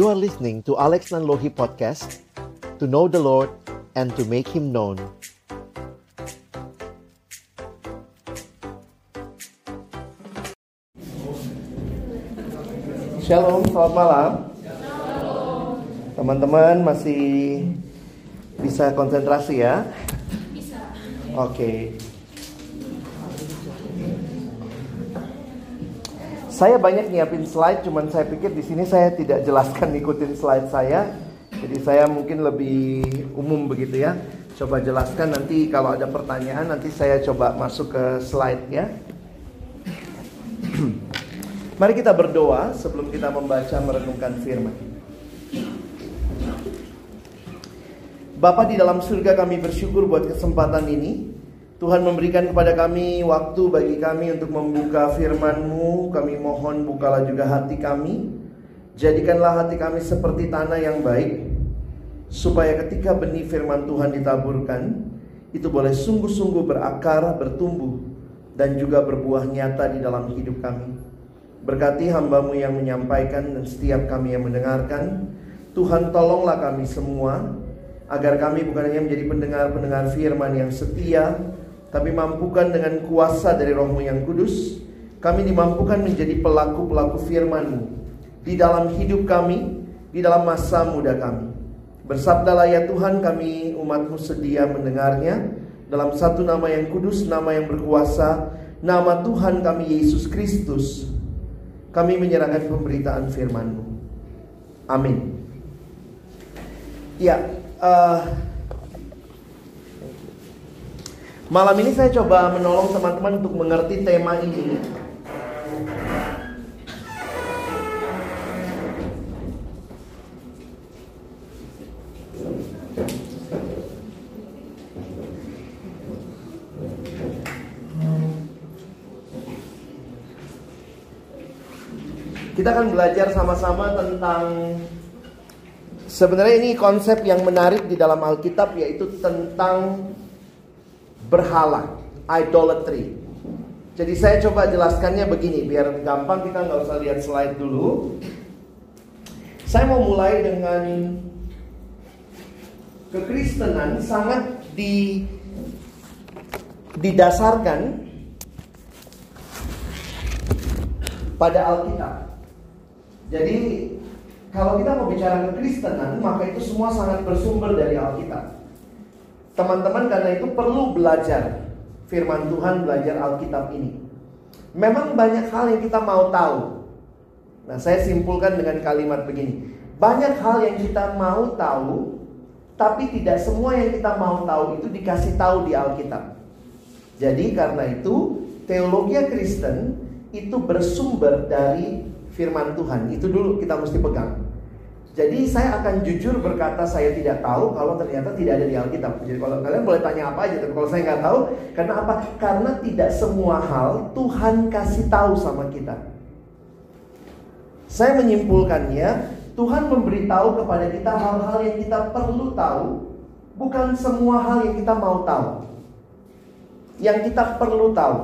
You are listening to Alex Nanlohi Podcast To know the Lord and to make Him known Shalom, selamat malam Teman-teman masih bisa konsentrasi ya? Bisa Oke okay. Saya banyak nyiapin slide, cuman saya pikir di sini saya tidak jelaskan ikutin slide saya. Jadi saya mungkin lebih umum begitu ya. Coba jelaskan nanti kalau ada pertanyaan nanti saya coba masuk ke slide ya. Mari kita berdoa sebelum kita membaca merenungkan firman. Bapak di dalam surga kami bersyukur buat kesempatan ini. Tuhan memberikan kepada kami waktu bagi kami untuk membuka firman-Mu. Kami mohon bukalah juga hati kami. Jadikanlah hati kami seperti tanah yang baik. Supaya ketika benih firman Tuhan ditaburkan, itu boleh sungguh-sungguh berakar, bertumbuh, dan juga berbuah nyata di dalam hidup kami. Berkati hambamu yang menyampaikan dan setiap kami yang mendengarkan. Tuhan tolonglah kami semua agar kami bukan hanya menjadi pendengar-pendengar firman yang setia, tapi mampukan dengan kuasa dari rohmu yang kudus, kami dimampukan menjadi pelaku-pelaku firman-Mu di dalam hidup kami, di dalam masa muda kami. Bersabdalah ya Tuhan kami umatmu sedia mendengarnya dalam satu nama yang kudus, nama yang berkuasa, nama Tuhan kami Yesus Kristus. Kami menyerahkan pemberitaan firman-Mu. Amin. Ya, uh, Malam ini saya coba menolong teman-teman untuk mengerti tema ini. Kita akan belajar sama-sama tentang sebenarnya ini konsep yang menarik di dalam Alkitab yaitu tentang berhala, idolatry. Jadi saya coba jelaskannya begini, biar gampang kita nggak usah lihat slide dulu. Saya mau mulai dengan kekristenan sangat di didasarkan pada Alkitab. Jadi kalau kita mau bicara kekristenan, maka itu semua sangat bersumber dari Alkitab. Teman-teman karena itu perlu belajar firman Tuhan, belajar Alkitab ini. Memang banyak hal yang kita mau tahu. Nah, saya simpulkan dengan kalimat begini. Banyak hal yang kita mau tahu, tapi tidak semua yang kita mau tahu itu dikasih tahu di Alkitab. Jadi karena itu teologi Kristen itu bersumber dari firman Tuhan. Itu dulu kita mesti pegang. Jadi saya akan jujur berkata saya tidak tahu kalau ternyata tidak ada di Alkitab. Jadi kalau kalian boleh tanya apa aja, tapi kalau saya nggak tahu, karena apa? Karena tidak semua hal Tuhan kasih tahu sama kita. Saya menyimpulkannya, Tuhan memberitahu kepada kita hal-hal yang kita perlu tahu, bukan semua hal yang kita mau tahu. Yang kita perlu tahu,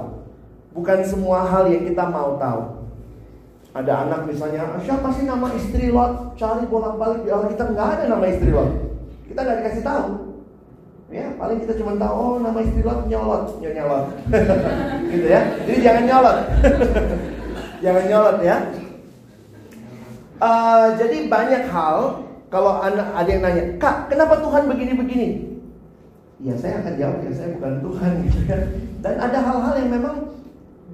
bukan semua hal yang kita mau tahu. Ada anak misalnya, siapa sih nama istri Lot? Cari bolak-balik di Alkitab nggak ada nama istri Lot. Kita nggak dikasih tahu. Ya, paling kita cuma tahu oh nama istri Lot nyolot, nyonya Lot. gitu ya. Jadi jangan nyolot. jangan nyolot ya. Uh, jadi banyak hal kalau anak ada yang nanya, "Kak, kenapa Tuhan begini-begini?" Ya, saya akan jawab ya, saya bukan Tuhan gitu ya. Dan ada hal-hal yang memang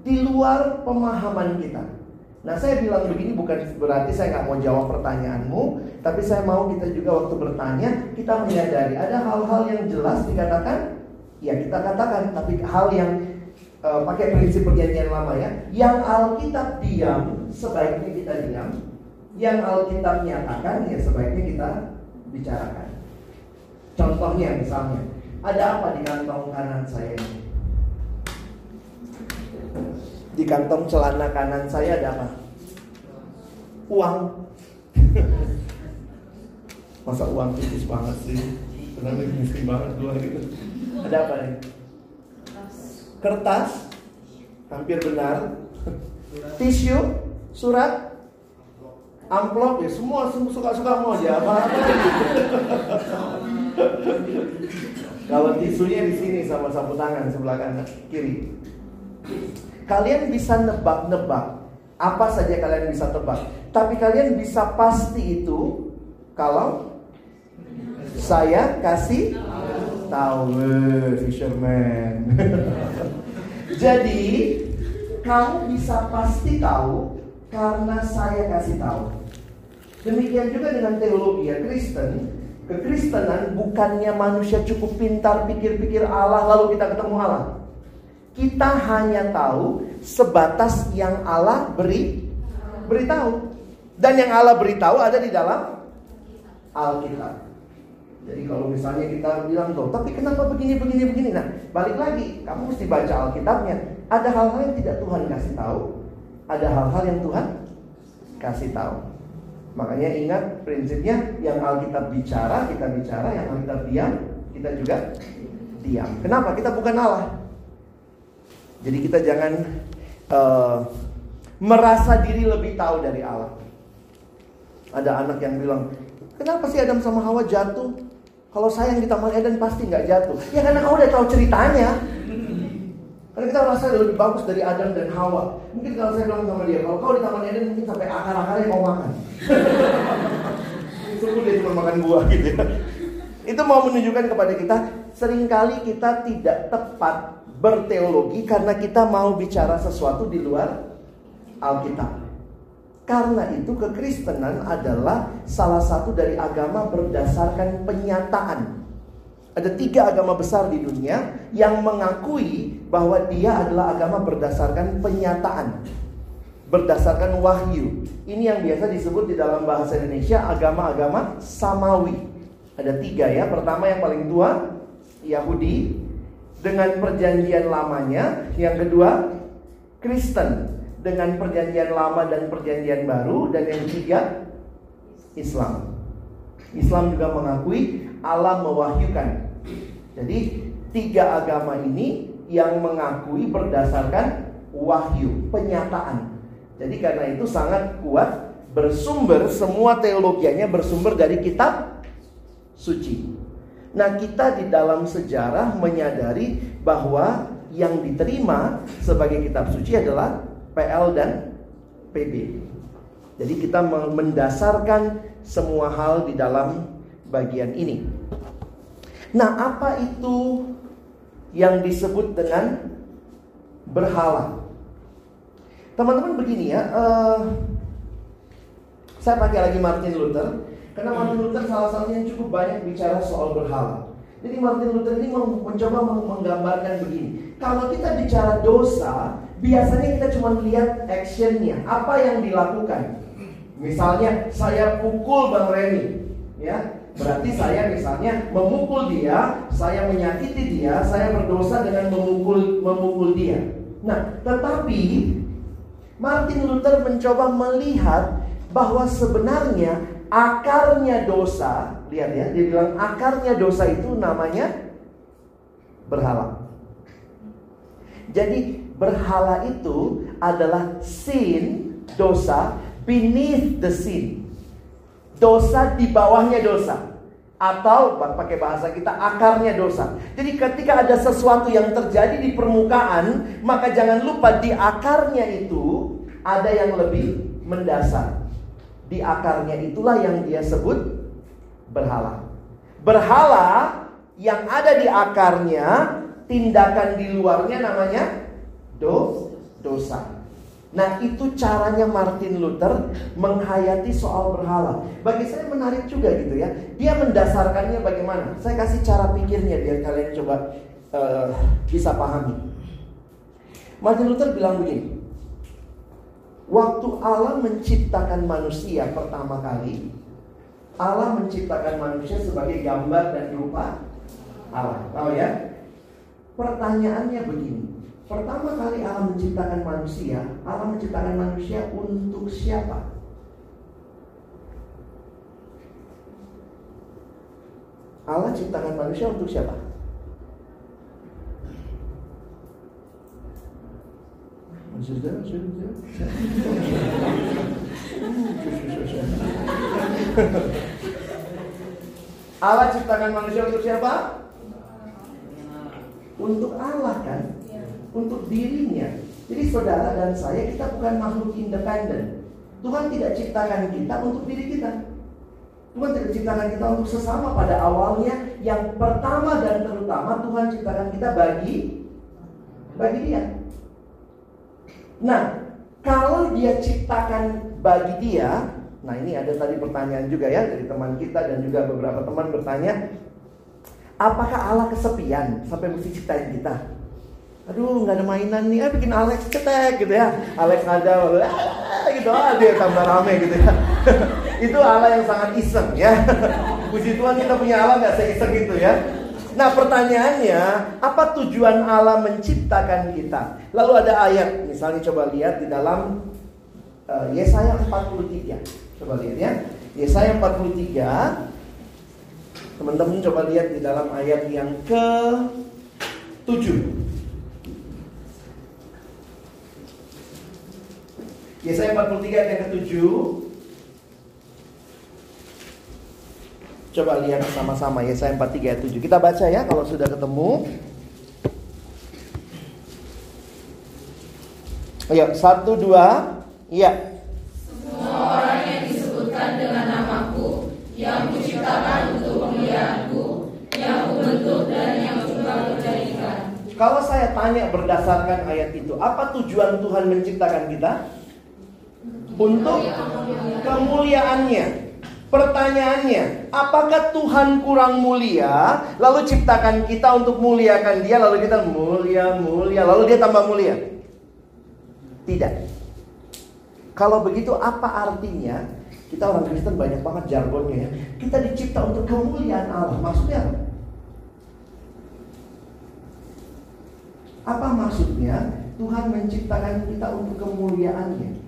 di luar pemahaman kita. Nah saya bilang begini bukan berarti saya nggak mau jawab pertanyaanmu, tapi saya mau kita juga waktu bertanya kita menyadari ada hal-hal yang jelas dikatakan, ya kita katakan, tapi hal yang uh, pakai prinsip perjanjian lama ya, yang Alkitab diam sebaiknya kita diam, yang Alkitab nyatakan ya sebaiknya kita bicarakan. Contohnya misalnya, ada apa di kantong kanan saya ini? Di kantong celana kanan saya ada apa? Uang. Masa uang tipis banget sih? Kenapa miskin banget dua gitu? Ada apa nih? Kertas. Hampir benar. Tisu, surat, amplop ya semua suka-suka mau aja apa Kalau tisunya di sini sama sapu tangan sebelah kanan kiri. Kalian bisa nebak-nebak apa saja kalian bisa tebak. Tapi kalian bisa pasti itu kalau saya kasih tahu fisherman. Jadi kamu bisa pasti tahu karena saya kasih tahu. Demikian juga dengan teologi ya Kristen Kekristenan bukannya manusia cukup pintar pikir-pikir Allah lalu kita ketemu Allah. Kita hanya tahu sebatas yang Allah beri beritahu. Dan yang Allah beritahu ada di dalam Alkitab. Jadi kalau misalnya kita bilang tuh, tapi kenapa begini begini begini? Nah, balik lagi, kamu mesti baca Alkitabnya. Ada hal-hal yang tidak Tuhan kasih tahu, ada hal-hal yang Tuhan kasih tahu. Makanya ingat prinsipnya yang Alkitab bicara, kita bicara, yang Alkitab diam, kita juga diam. Kenapa? Kita bukan Allah. Jadi kita jangan uh, merasa diri lebih tahu dari Allah. Ada anak yang bilang, kenapa sih Adam sama Hawa jatuh? Kalau saya yang di Taman Eden pasti nggak jatuh. Ya karena kau udah tahu ceritanya. Karena kita merasa lebih bagus dari Adam dan Hawa. Mungkin kalau saya bilang sama dia, kalau kau di Taman Eden mungkin sampai akar-akarnya kau makan. Sungguh dia cuma makan buah gitu ya. Itu mau menunjukkan kepada kita, sering kali kita tidak tepat berteologi karena kita mau bicara sesuatu di luar Alkitab. Karena itu kekristenan adalah salah satu dari agama berdasarkan penyataan ada tiga agama besar di dunia yang mengakui bahwa dia adalah agama berdasarkan penyataan, berdasarkan wahyu. Ini yang biasa disebut di dalam bahasa Indonesia agama-agama samawi. Ada tiga ya. Pertama yang paling tua Yahudi dengan perjanjian lamanya. Yang kedua Kristen dengan perjanjian lama dan perjanjian baru. Dan yang ketiga Islam. Islam juga mengakui Allah mewahyukan. Jadi tiga agama ini yang mengakui berdasarkan wahyu, penyataan. Jadi karena itu sangat kuat bersumber semua teologianya bersumber dari kitab suci. Nah, kita di dalam sejarah menyadari bahwa yang diterima sebagai kitab suci adalah PL dan PB. Jadi kita mendasarkan semua hal di dalam bagian ini. Nah, apa itu yang disebut dengan berhala? Teman-teman begini ya, uh, saya pakai lagi Martin Luther karena Martin Luther salah satu yang cukup banyak bicara soal berhala. Jadi Martin Luther ini mencoba menggambarkan begini. Kalau kita bicara dosa, biasanya kita cuma melihat actionnya, apa yang dilakukan. Misalnya saya pukul Bang Reni, ya Berarti saya misalnya memukul dia, saya menyakiti dia, saya berdosa dengan memukul memukul dia. Nah, tetapi Martin Luther mencoba melihat bahwa sebenarnya akarnya dosa, lihat ya, dia bilang akarnya dosa itu namanya berhala. Jadi berhala itu adalah sin, dosa beneath the sin dosa di bawahnya dosa atau pakai bahasa kita akarnya dosa. Jadi ketika ada sesuatu yang terjadi di permukaan, maka jangan lupa di akarnya itu ada yang lebih mendasar. Di akarnya itulah yang dia sebut berhala. Berhala yang ada di akarnya, tindakan di luarnya namanya do, dosa. Nah itu caranya Martin Luther menghayati soal berhala. Bagi saya menarik juga gitu ya. Dia mendasarkannya bagaimana? Saya kasih cara pikirnya biar kalian coba uh, bisa pahami. Martin Luther bilang begini. Waktu Allah menciptakan manusia pertama kali, Allah menciptakan manusia sebagai gambar dan rupa Allah. Tahu ya? Pertanyaannya begini. Pertama kali Allah menciptakan manusia, Allah menciptakan manusia untuk siapa? Allah ciptakan manusia untuk siapa? Allah ciptakan manusia untuk siapa? Untuk Allah kan? Untuk dirinya. Jadi saudara dan saya kita bukan makhluk independen. Tuhan tidak ciptakan kita untuk diri kita. Tuhan tidak ciptakan kita untuk sesama pada awalnya. Yang pertama dan terutama Tuhan ciptakan kita bagi bagi dia. Nah, kalau dia ciptakan bagi dia, nah ini ada tadi pertanyaan juga ya dari teman kita dan juga beberapa teman bertanya, apakah Allah kesepian sampai mesti ciptain kita? Aduh, nggak ada mainan nih, ah bikin Alex cetek gitu ya. Alex ada, ah, gitu, ah dia tambah rame gitu ya. itu Allah yang sangat iseng ya. Puji Tuhan kita punya Allah nggak seiseng itu ya. Nah pertanyaannya, apa tujuan Allah menciptakan kita? Lalu ada ayat, misalnya coba lihat di dalam uh, Yesaya 43. Coba lihat ya. Yesaya 43. Teman-teman coba lihat di dalam ayat yang ke 7. Yesaya 43 ayat yang ke-7 Coba lihat sama-sama ya saya 43 ayat 7. Kita baca ya kalau sudah ketemu. Ayo, satu, dua, iya. Semua orang yang disebutkan dengan namaku, yang kuciptakan untuk pemuliaanku, yang kubentuk dan yang juga kujadikan. Kalau saya tanya berdasarkan ayat itu, apa tujuan Tuhan menciptakan kita? Untuk kemuliaannya. Pertanyaannya, apakah Tuhan kurang mulia, lalu ciptakan kita untuk muliakan Dia, lalu kita mulia, mulia, lalu Dia tambah mulia? Tidak. Kalau begitu, apa artinya? Kita orang Kristen banyak banget jargonnya ya. Kita dicipta untuk kemuliaan Allah. Maksudnya apa? Apa maksudnya Tuhan menciptakan kita untuk kemuliaannya?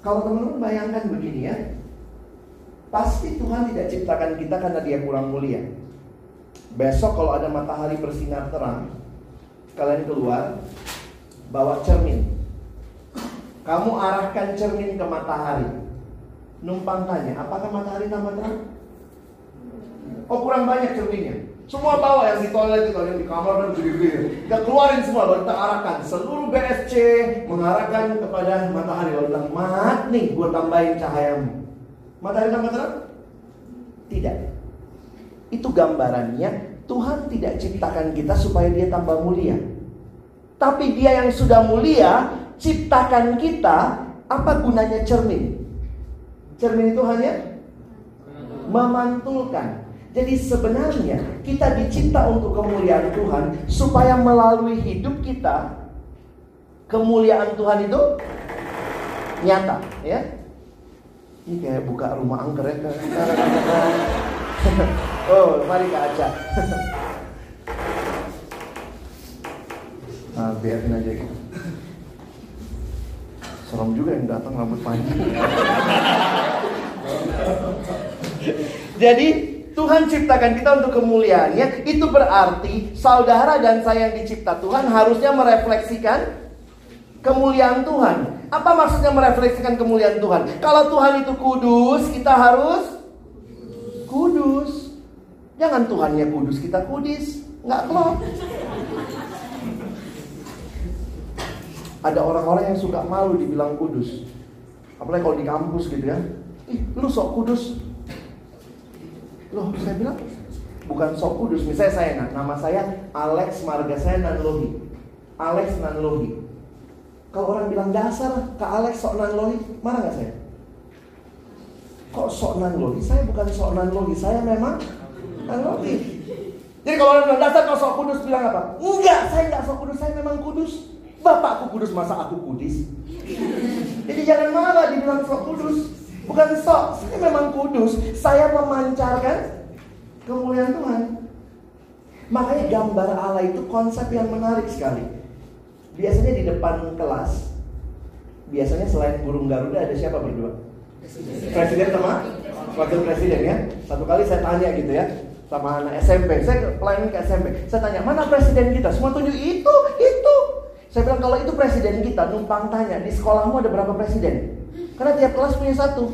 Kalau teman-teman bayangkan begini ya, pasti Tuhan tidak ciptakan kita karena dia kurang mulia. Besok kalau ada matahari bersinar terang, kalian keluar, bawa cermin. Kamu arahkan cermin ke matahari. Numpang tanya, apakah matahari tambah terang? Oh kurang banyak cerminnya. Semua bawa yang di toilet itu, yang di kamar dan gede-gede. Kita keluarin semua, lalu kita arahkan. Seluruh BSC mengarahkan kepada matahari. Lalu bilang, mat nih, gue tambahin cahayamu. Matahari tambah terang? Tidak. Itu gambarannya, Tuhan tidak ciptakan kita supaya dia tambah mulia. Tapi dia yang sudah mulia, ciptakan kita, apa gunanya cermin? Cermin itu hanya memantulkan jadi sebenarnya kita dicipta untuk kemuliaan Tuhan supaya melalui hidup kita kemuliaan Tuhan itu nyata, ya. Ini kayak buka rumah angker ya. oh, mari ke Aca. nah, biarin aja gitu. Serem juga yang datang rambut panjang. Jadi Tuhan ciptakan kita untuk kemuliaannya, itu berarti saudara dan saya yang dicipta Tuhan harusnya merefleksikan kemuliaan Tuhan. Apa maksudnya merefleksikan kemuliaan Tuhan? Kalau Tuhan itu kudus, kita harus kudus. Jangan Tuhannya kudus, kita kudis. Nggak klop. Ada orang-orang yang suka malu dibilang kudus. Apalagi kalau di kampus gitu ya. Ih, lu sok kudus. Loh, saya bilang bukan sok kudus. Misalnya saya, nama saya Alex Marga saya Nanlohi. Alex Nanlohi. Kalau orang bilang dasar, Kak Alex sok Nanlohi, marah nggak saya? Kok sok Nanlohi? Saya bukan sok Nanlohi, saya memang Nanlohi. Jadi kalau orang bilang dasar kau sok kudus, bilang apa? Enggak, saya enggak sok kudus, saya memang kudus. Bapakku kudus, masa aku kudus? Jadi jangan marah dibilang sok kudus. Bukan sok, saya memang kudus. Saya memancarkan kemuliaan Tuhan. Makanya gambar Allah itu konsep yang menarik sekali. Biasanya di depan kelas, biasanya selain burung Garuda ada siapa berdua? Presiden sama wakil presiden ya. Satu kali saya tanya gitu ya sama anak SMP. Saya pelayan ke SMP. Saya tanya mana presiden kita? Semua tunjuk itu, itu. Saya bilang kalau itu presiden kita numpang tanya di sekolahmu ada berapa presiden? Karena tiap kelas punya satu.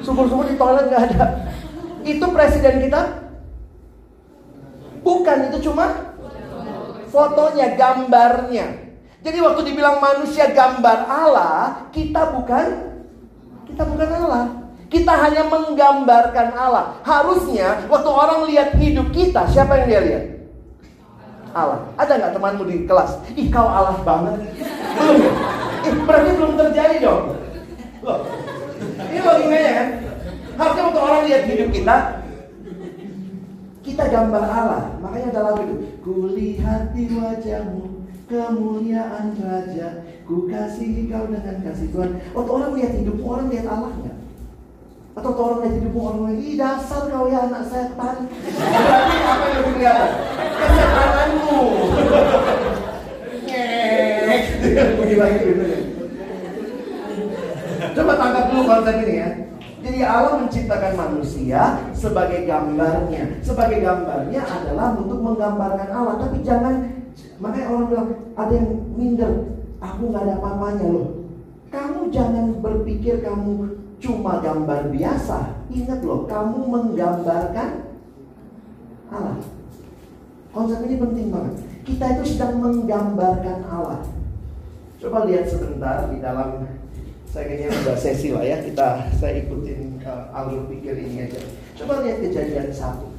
Sumur-sumur di toilet nggak ada. Itu presiden kita? Bukan, itu cuma fotonya, gambarnya. Jadi waktu dibilang manusia gambar Allah, kita bukan kita bukan Allah. Kita hanya menggambarkan Allah. Harusnya waktu orang lihat hidup kita, siapa yang dia lihat? Allah. Ada nggak temanmu di kelas? Ih kau Allah banget. Belum? Ih, berarti belum terjadi dong. Loh, ini logikanya kan? Harusnya waktu orang lihat hidup kita, kita gambar Allah. Makanya ada lagu itu. Kulihat di wajahmu kemuliaan Raja. Ku kasihi kau dengan kasih Tuhan. Waktu orang lihat hidupmu, orang lihat Allah nggak? Atau orang lihat hidupmu, orang lihat, ih dasar kau ya anak setan. Berarti apa yang lebih kelihatan? Kesetananmu. Ngek. Begini lagi gitu Coba tangkap dulu konsep ini ya. Jadi Allah menciptakan manusia sebagai gambarnya. Sebagai gambarnya adalah untuk menggambarkan Allah. Tapi jangan, makanya orang bilang ada yang minder. Aku nggak ada apa-apanya loh. Kamu jangan berpikir kamu cuma gambar biasa. Ingat loh, kamu menggambarkan Allah. Konsep ini penting banget. Kita itu sedang menggambarkan Allah. Coba lihat sebentar di dalam saya kayaknya udah sesi lah ya kita saya ikutin uh, alur pikir ini aja. Coba lihat kejadian satu.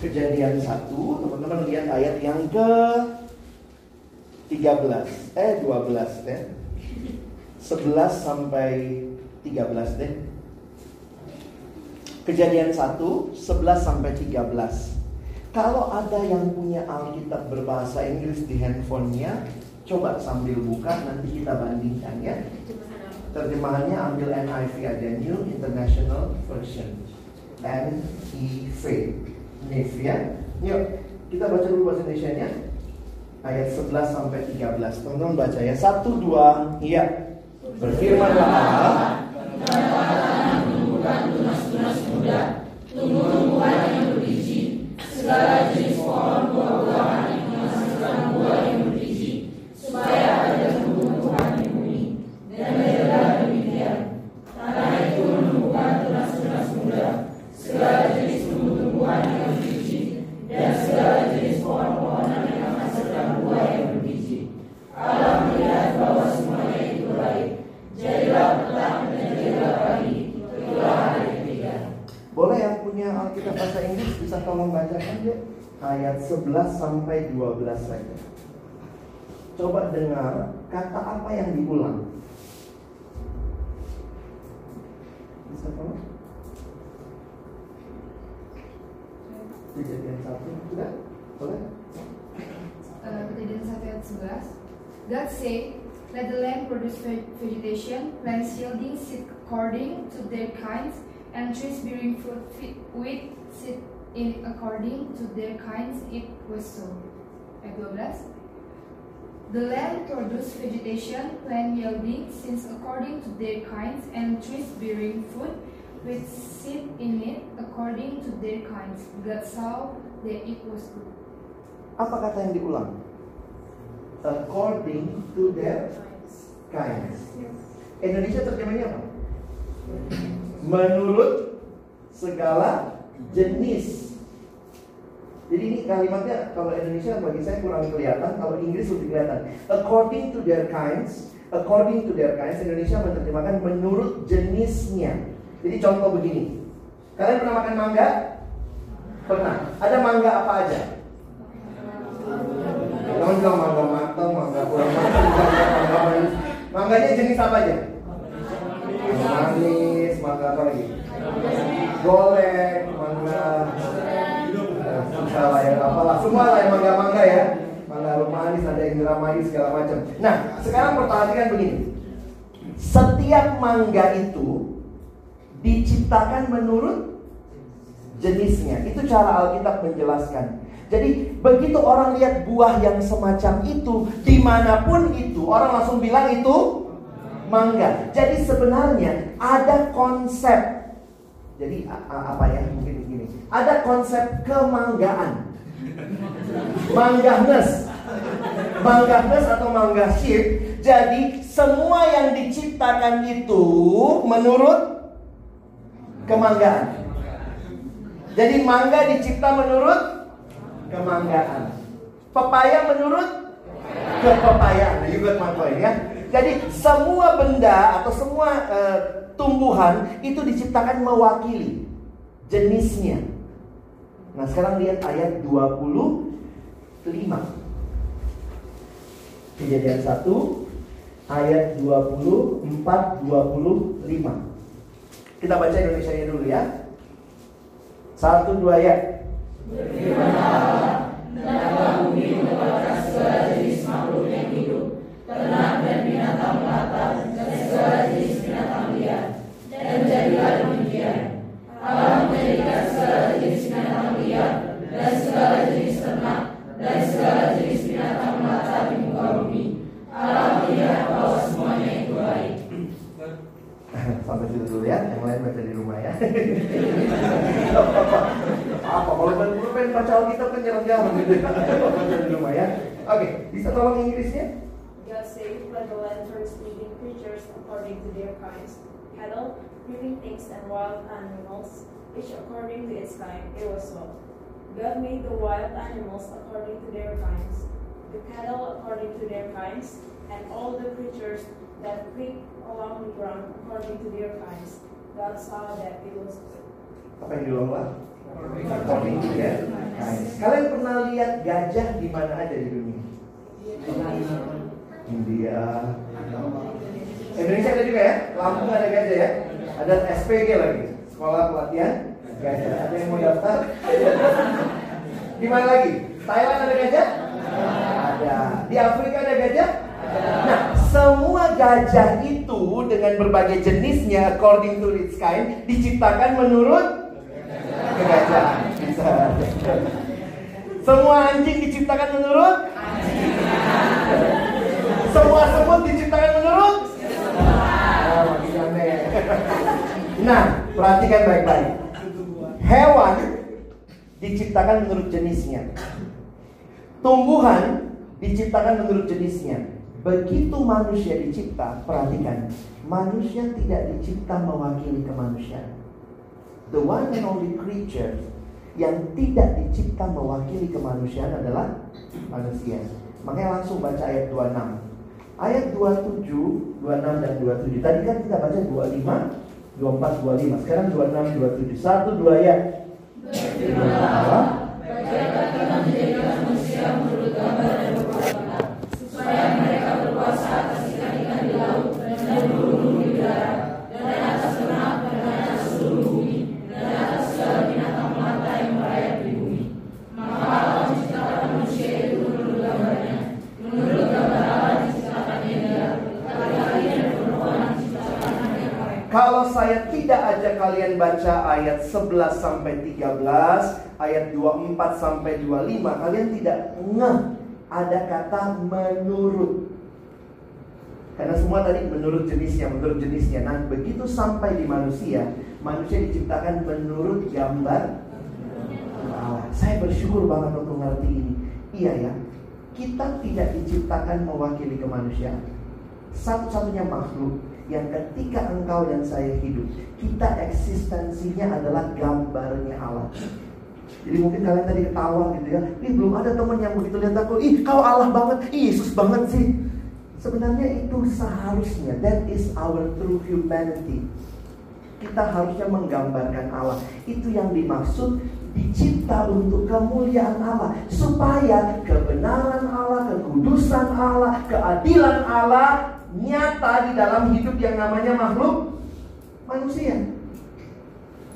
Kejadian satu, teman-teman lihat ayat yang ke 13, eh 12 ya. 11 sampai 13 deh. Kejadian 1, 11 sampai 13. Kalau ada yang punya Alkitab berbahasa Inggris di handphonenya, coba sambil buka nanti kita bandingkan ya. Terjemahannya ambil NIV aja, New International Version. NIV. NIV ya. Yuk, kita baca dulu bahasa Indonesia-nya. Ayat 11 sampai 13. Teman-teman baca ya. Satu, dua, iya. Berfirmanlah Allah. 11 sampai 12 saja. Coba dengar kata apa yang diulang. Bisa tolong? Kejadian satu, sudah? Boleh? uh, Kejadian 1 ayat 11 God said, Let the land produce ve- vegetation, plants yielding seed according to their kinds, and trees bearing fruit with seed in according to their kinds. It was so. Ayat 12 The land produced vegetation, plant yielding seeds according to their kinds, and trees bearing fruit with seed in it according to their kinds. God saw that it was good. Apa kata yang diulang? According to their kinds. Indonesia terjemahnya apa? Menurut segala jenis. Jadi ini kalimatnya kalau Indonesia bagi saya kurang kelihatan, kalau Inggris lebih kelihatan. According to their kinds, according to their kinds, Indonesia menerjemahkan menurut jenisnya. Jadi contoh begini, kalian pernah makan mangga? Pernah. Ada mangga apa aja? Jangan bilang mangga matang, mangga kurang matang, mangga manis. Mangganya jenis apa aja? Manis, mangga apa lagi? Golek, Salah ya, apalah. Semua lah yang mangga-mangga ya. Mangga manis, ada yang manis segala macam. Nah, sekarang perhatikan begini. Setiap mangga itu Diciptakan menurut jenisnya. Itu cara Alkitab menjelaskan. Jadi begitu orang lihat buah yang semacam itu di mana pun itu orang langsung bilang itu mangga. Jadi sebenarnya ada konsep. Jadi apa ya? Mungkin begini. Ada konsep kemanggaan. Manggahnes. Manggahnes atau manggahship. Jadi semua yang diciptakan itu menurut kemanggaan. Jadi mangga dicipta menurut kemanggaan. Pepaya menurut kepepayaan. Nah, you got my ya. Jadi semua benda atau semua uh, tumbuhan itu diciptakan mewakili jenisnya. Nah, sekarang lihat ayat 25. Kejadian 1 ayat 24 25. Kita baca Indonesia dulu ya. Satu dua ya. Liar. Dan jadilah Sampai situ dulu ya, yang lain baca di rumah ya. Apa kalau pengen baca Alkitab kan jarang-jarang gitu. baca di rumah ya. Oke, bisa tolong Inggrisnya? God saved by the first living creatures according to their kinds, cattle, creeping things, and wild animals, each according to its kind. It was so. God made the wild animals according to their kinds, the cattle according to their kinds, and all the creatures that creep along the ground according to their kinds. God saw that it was good. Apa yang diulang lah? According to their kinds. Kalian pernah lihat gajah di mana aja di dunia? India. Indonesia ada juga ya? Lampung ada gajah ya? Ada SPG lagi, sekolah pelatihan gajah. Ada yang mau daftar? Di mana lagi? Thailand ada gajah? Ada. Di Afrika ada gajah? Nah, semua gajah itu dengan berbagai jenisnya according to its kind diciptakan menurut kegajahan. Bisa. Semua anjing diciptakan menurut semua semut diciptakan menurut Nah, perhatikan baik-baik. Hewan diciptakan menurut jenisnya. Tumbuhan diciptakan menurut jenisnya. Begitu manusia dicipta, perhatikan, manusia tidak dicipta mewakili kemanusiaan. The one and only creature yang tidak dicipta mewakili kemanusiaan adalah manusia. Makanya langsung baca ayat 26. Ayat 27, 26 dan 27. Tadi kan kita baca 25, 24, 25. Sekarang 26, 27. Satu, dua ya. Berfirman baca ayat 11 sampai 13, ayat 24 sampai 25, kalian tidak ngeh ada kata menurut. Karena semua tadi menurut jenisnya, menurut jenisnya. Nah, begitu sampai di manusia, manusia diciptakan menurut gambar Allah. Saya bersyukur banget untuk ngerti ini. Iya ya, kita tidak diciptakan mewakili kemanusiaan. Satu-satunya makhluk yang ketika engkau dan saya hidup, kita eksistensinya adalah gambarnya Allah. Jadi mungkin kalian tadi ketawa gitu ya. Ih belum ada teman yang begitu lihat aku. Ih kau Allah banget. Ih Yesus banget sih. Sebenarnya itu seharusnya. That is our true humanity. Kita harusnya menggambarkan Allah. Itu yang dimaksud dicipta untuk kemuliaan Allah supaya kebenaran Allah, kekudusan Allah, keadilan Allah nyata di dalam hidup yang namanya makhluk manusia.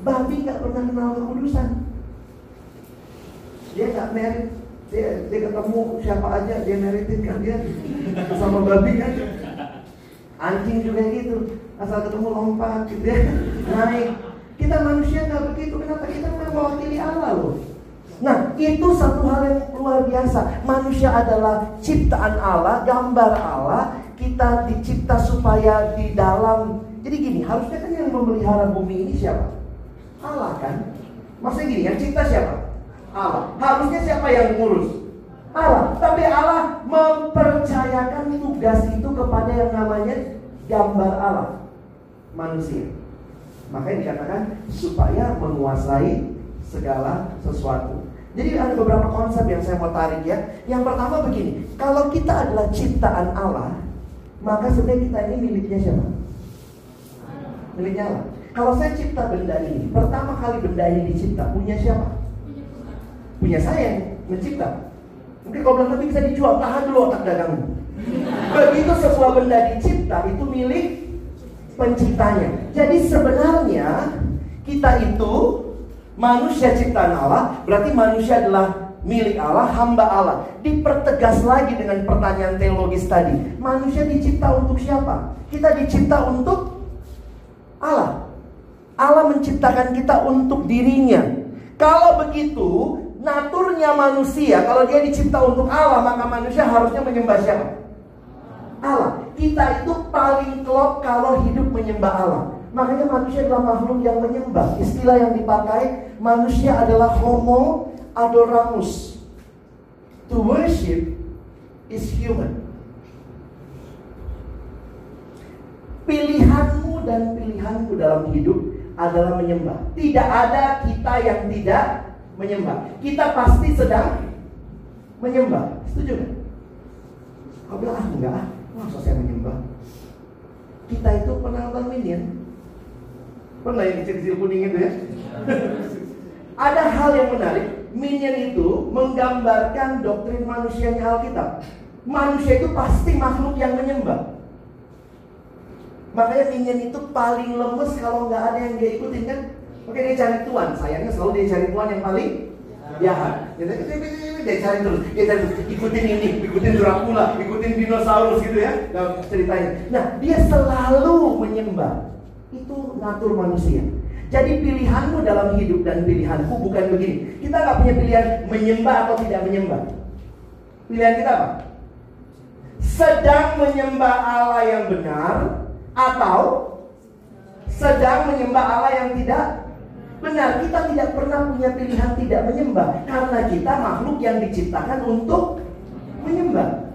Babi nggak pernah kenal kekudusan. Dia nggak merit, dia, dia ketemu siapa aja dia meritin kan dia sama babi kan. Anjing juga gitu, asal ketemu lompat gitu ya, naik. Kita manusia nggak begitu, kenapa kita mewakili Allah loh? Nah, itu satu hal yang luar biasa. Manusia adalah ciptaan Allah, gambar Allah. Kita dicipta supaya di dalam. Jadi gini, harusnya kan yang memelihara bumi ini siapa? Allah kan? Maksudnya gini, yang cipta siapa? Allah. Harusnya siapa yang ngurus? Allah. Tapi Allah mempercayakan tugas itu kepada yang namanya gambar Allah. Manusia. Makanya dikatakan supaya menguasai segala sesuatu. Jadi ada beberapa konsep yang saya mau tarik ya. Yang pertama begini, kalau kita adalah ciptaan Allah, maka sebenarnya kita ini miliknya siapa? Miliknya Allah. Kalau saya cipta benda ini, pertama kali benda ini dicipta, punya siapa? Punya saya yang mencipta. Mungkin kalau bilang tapi bisa dijual, tahan dulu otak dagangmu. Begitu sebuah benda dicipta, itu milik penciptanya. Jadi sebenarnya kita itu manusia ciptaan Allah, berarti manusia adalah milik Allah, hamba Allah. Dipertegas lagi dengan pertanyaan teologis tadi. Manusia dicipta untuk siapa? Kita dicipta untuk Allah. Allah menciptakan kita untuk dirinya. Kalau begitu, naturnya manusia, kalau dia dicipta untuk Allah, maka manusia harusnya menyembah siapa? Allah. Kita itu paling klop kalau hidup menyembah Allah. Makanya manusia adalah makhluk yang menyembah. Istilah yang dipakai, manusia adalah homo adoramus. To worship is human. Pilihanmu dan pilihanku dalam hidup adalah menyembah. Tidak ada kita yang tidak menyembah. Kita pasti sedang menyembah. Setuju kan? Kau bilang, ah enggak, masa saya menyembah? Kita itu pernah nonton Minion? Pernah yang kecil-kecil kuning itu ya? ada hal yang menarik. Minion itu menggambarkan doktrin manusianya Alkitab. Manusia itu pasti makhluk yang menyembah. Makanya minion itu paling lemes kalau nggak ada yang dia ikutin kan. Oke dia cari tuan, sayangnya selalu dia cari tuan yang paling jahat. Dia, dia cari terus, dia cari terus, ikutin ini, ikutin Dracula, ikutin dinosaurus gitu ya ceritanya. Nah dia selalu menyembah. Itu natur manusia. Jadi pilihanmu dalam hidup dan pilihanku bukan begini. Kita nggak punya pilihan menyembah atau tidak menyembah. Pilihan kita apa? Sedang menyembah Allah yang benar atau sedang menyembah Allah yang tidak benar. Kita tidak pernah punya pilihan tidak menyembah karena kita makhluk yang diciptakan untuk menyembah.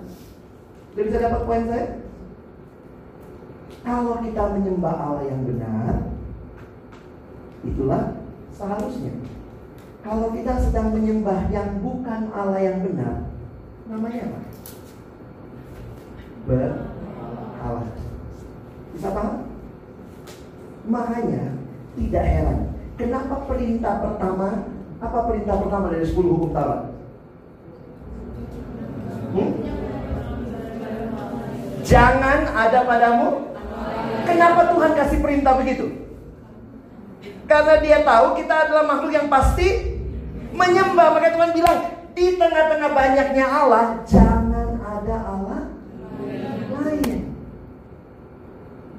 Bisa dapat poin saya? Kalau kita menyembah Allah yang benar, itulah seharusnya. Kalau kita sedang menyembah yang bukan Allah yang benar, namanya apa? Berhala. Bisa paham? Makanya tidak heran. Kenapa perintah pertama? Apa perintah pertama dari 10 hukum Taurat? Hmm? Jangan ada padamu. Kenapa Tuhan kasih perintah begitu? Karena dia tahu kita adalah makhluk yang pasti menyembah. Maka Tuhan bilang, di tengah-tengah banyaknya Allah, jangan ada Allah lain.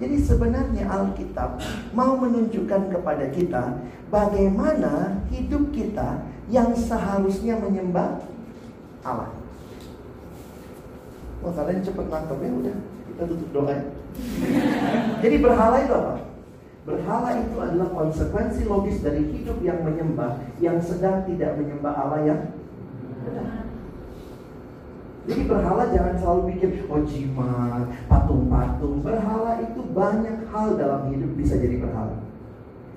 Jadi sebenarnya Alkitab mau menunjukkan kepada kita bagaimana hidup kita yang seharusnya menyembah Allah. Wah kalian cepet nangkep ya udah kita tutup doa ya. Jadi berhala itu apa? Berhala itu adalah konsekuensi logis dari hidup yang menyembah yang sedang tidak menyembah Allah yang benar. Jadi berhala jangan selalu pikir oh jimat, patung-patung. Berhala itu banyak hal dalam hidup bisa jadi berhala.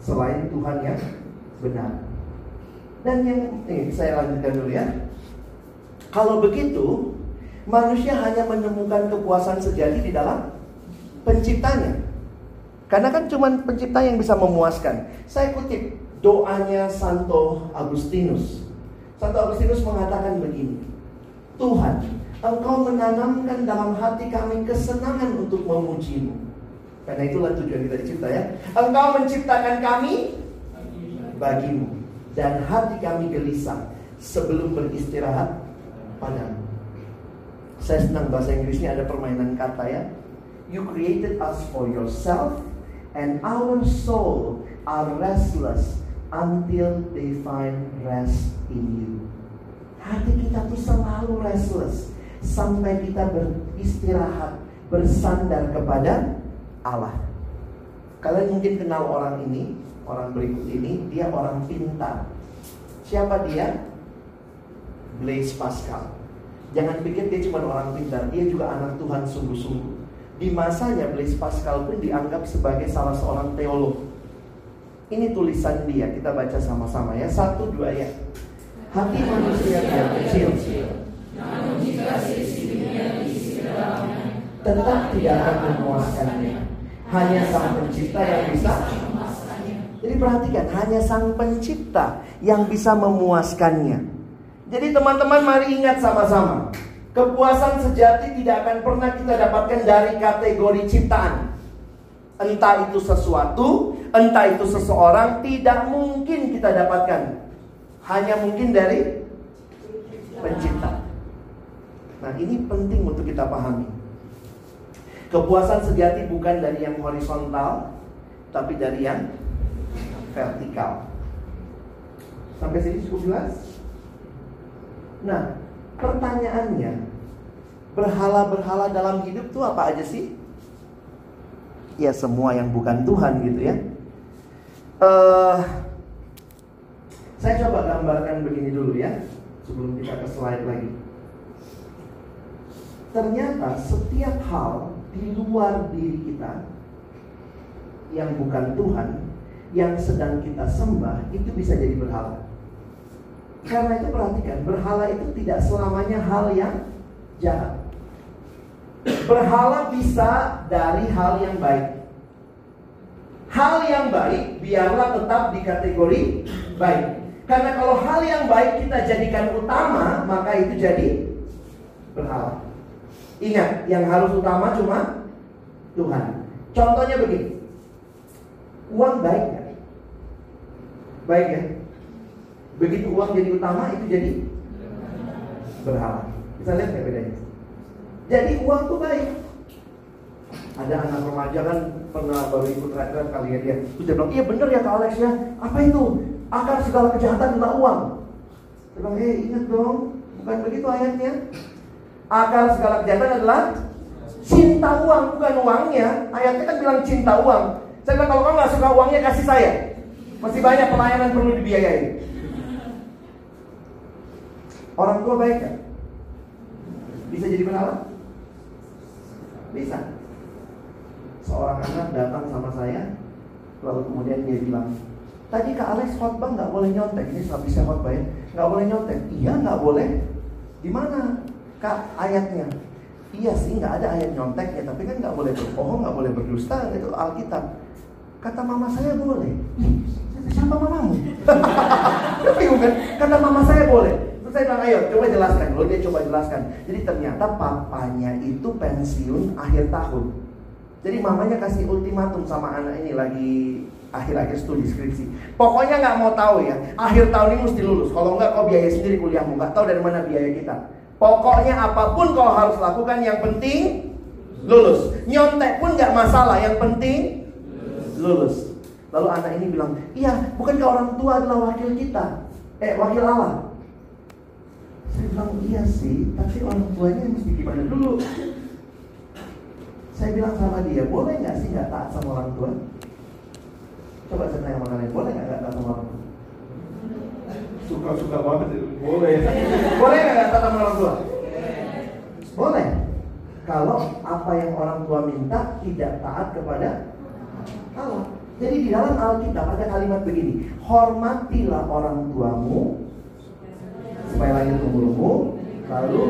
Selain Tuhan yang benar. Dan yang ini saya lanjutkan dulu ya. Kalau begitu, manusia hanya menemukan kepuasan sejati di dalam penciptanya. Karena kan cuma pencipta yang bisa memuaskan. Saya kutip doanya Santo Agustinus. Santo Agustinus mengatakan begini. Tuhan, Engkau menanamkan dalam hati kami kesenangan untuk memujimu. Karena itulah tujuan kita dicipta ya. Engkau menciptakan kami bagimu. Dan hati kami gelisah sebelum beristirahat padamu. Saya senang bahasa Inggrisnya ada permainan kata ya. You created us for yourself and our soul are restless until they find rest in you. Hati kita tuh selalu restless sampai kita beristirahat, bersandar kepada Allah. Kalian mungkin kenal orang ini, orang berikut ini, dia orang pintar. Siapa dia? Blaise Pascal. Jangan pikir dia cuma orang pintar, dia juga anak Tuhan sungguh-sungguh. Di masanya Blaise Pascal pun dianggap sebagai salah seorang teolog. Ini tulisan dia, kita baca sama-sama ya. Satu dua ya. Hati manusia yang kecil, namun tetap tidak akan memuaskannya. Hanya Sang Pencipta yang bisa. Jadi perhatikan, hanya Sang Pencipta yang bisa memuaskannya. Jadi teman-teman mari ingat sama-sama. Kepuasan sejati tidak akan pernah kita dapatkan dari kategori ciptaan. Entah itu sesuatu, entah itu seseorang, tidak mungkin kita dapatkan. Hanya mungkin dari pencipta. Nah, ini penting untuk kita pahami. Kepuasan sejati bukan dari yang horizontal, tapi dari yang vertikal. Sampai sini cukup jelas? Nah, pertanyaannya, berhala-berhala dalam hidup tuh apa aja sih? Ya semua yang bukan Tuhan gitu ya. Uh, saya coba gambarkan begini dulu ya, sebelum kita ke slide lagi. Ternyata setiap hal di luar diri kita yang bukan Tuhan, yang sedang kita sembah itu bisa jadi berhala. Karena itu perhatikan, berhala itu tidak selamanya hal yang jahat. Berhala bisa dari hal yang baik. Hal yang baik biarlah tetap di kategori baik. Karena kalau hal yang baik kita jadikan utama, maka itu jadi berhala. Ingat, yang harus utama cuma Tuhan. Contohnya begini. Uang baik ya? Baik ya? Begitu uang jadi utama itu jadi berhala. Bisa lihat ya bedanya? Jadi uang tuh baik. Ada anak remaja kan pernah baru ikut retret kali ya dia. Terus dia bilang, iya bener ya Kak Alex ya. Apa itu? Akar segala kejahatan adalah uang. Dia bilang, eh ingat dong, bukan begitu ayatnya. Akar segala kejahatan adalah cinta uang, bukan uangnya. Ayatnya kan bilang cinta uang. Saya bilang kalau kamu nggak suka uangnya kasih saya. Masih banyak pelayanan perlu dibiayai. Orang tua baik kan? Bisa jadi berhala? Bisa. Seorang anak datang sama saya, lalu kemudian dia bilang, tadi Kak Alex khotbah nggak boleh nyontek. Ini habis saya khotbah ya, nggak boleh nyontek. Iya nggak boleh. Di mana Kak ayatnya? Iya sih nggak ada ayat nyonteknya, tapi kan nggak boleh berbohong, nggak boleh berdusta, itu Alkitab. Kata mama saya boleh. Siapa mamamu? Bingung kan? Kata mama saya boleh. Saya bilang, ayo coba jelaskan. Lalu dia coba jelaskan. Jadi ternyata papanya itu pensiun akhir tahun. Jadi mamanya kasih ultimatum sama anak ini lagi akhir-akhir studi skripsi. Pokoknya nggak mau tahu ya. Akhir tahun ini mesti lulus. Kalau nggak kau biaya sendiri kuliahmu. Nggak tahu dari mana biaya kita. Pokoknya apa pun kau harus lakukan. Yang penting lulus. Nyontek pun nggak masalah. Yang penting lulus. Lalu anak ini bilang, iya, bukankah orang tua adalah wakil kita? Eh, wakil Allah. Saya bilang, iya sih, tapi orang tuanya mesti gimana dulu? Saya bilang sama dia, boleh nggak sih nggak taat sama orang tua? Coba saya tanya sama kalian, boleh nggak nggak taat sama orang tua? Suka-suka banget, boleh. boleh nggak nggak taat sama orang tua? Boleh. Kalau apa yang orang tua minta tidak taat kepada Allah. Jadi di dalam Alkitab ada kalimat begini, hormatilah orang tuamu supaya langit umurmu, lalu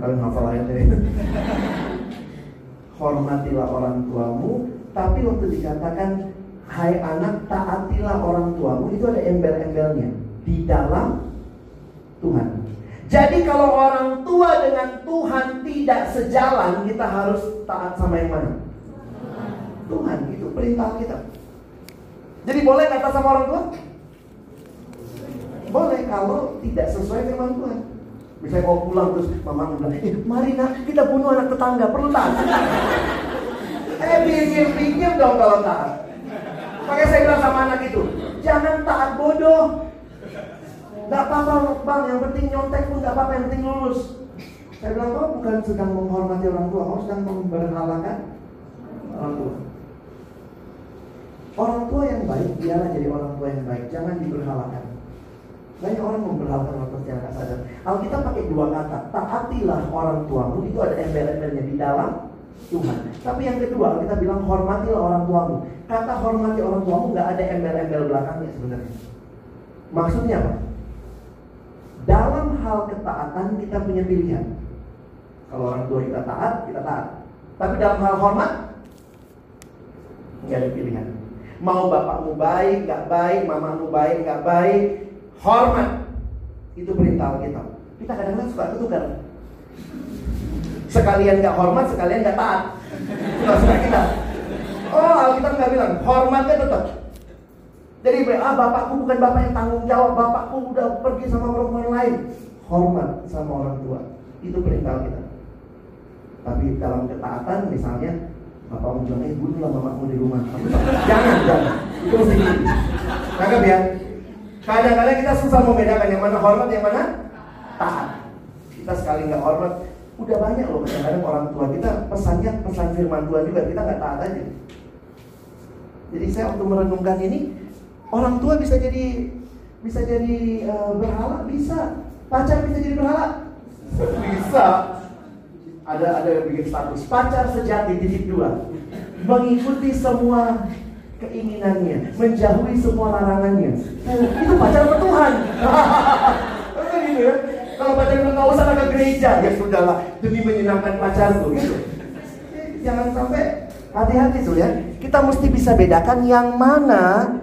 kalian hafal ayatnya. hormatilah orang tuamu, tapi waktu dikatakan hai anak taatilah orang tuamu itu ada embel-embelnya di dalam Tuhan. Jadi kalau orang tua dengan Tuhan tidak sejalan, kita harus taat sama yang mana? Tuhan itu perintah kita. Jadi boleh kata sama orang tua? Boleh kalau tidak sesuai firman Tuhan. Misalnya mau pulang terus mama bilang, eh, mari nak kita bunuh anak tetangga, perlu taat. eh pikir-pikir dong kalau taat. Makanya saya bilang sama anak itu, jangan taat bodoh. Gak apa-apa bang, yang penting nyontek pun gak apa-apa, yang penting lulus. Saya bilang, kau bukan sedang menghormati orang tua, kau sedang memberhalakan orang tua. Orang tua yang baik, biarlah jadi orang tua yang baik. Jangan diberhalakan. Banyak orang memberhalakan orang secara sadar. Alkitab pakai dua kata. Taatilah orang tuamu. Itu ada embel-embelnya di dalam Tuhan. Tapi yang kedua, kita bilang hormatilah orang tuamu. Kata hormati orang tuamu nggak ada embel-embel belakangnya sebenarnya. Maksudnya apa? Dalam hal ketaatan kita punya pilihan. Kalau orang tua kita taat, kita taat. Tapi dalam hal hormat, nggak ada pilihan. Mau bapakmu baik, nggak baik, mamamu baik, nggak baik, hormat. Itu perintah kita. Kita kadang-kadang suka tukar. Sekalian nggak hormat, sekalian nggak taat. Itu suka kita. Oh, Alkitab nggak bilang hormatnya tetap. Jadi ah bapakku bukan bapak yang tanggung jawab, bapakku udah pergi sama perempuan lain. Hormat sama orang tua. Itu perintah kita. Tapi dalam ketaatan misalnya Bapak bilang, eh bunuhlah mamamu di rumah. jangan, jangan. Itu mesti Tangkap ya. Kadang-kadang kita susah membedakan yang mana hormat, yang mana taat. Kita sekali nggak hormat, udah banyak loh kadang-kadang orang tua kita pesannya pesan firman Tuhan juga kita nggak taat aja. Jadi saya waktu merenungkan ini, orang tua bisa jadi bisa jadi uh, berhala, bisa. Pacar bisa jadi berhala, bisa ada ada yang bikin status pacar sejati titik dua mengikuti semua keinginannya menjauhi semua larangannya. Oh, itu pacar Tuhan. Gitu ya kalau pacar nggak usah ke gereja. Ya sudahlah demi menyenangkan pacarku gitu. Jangan sampai hati-hati tuh ya kita mesti bisa bedakan yang mana.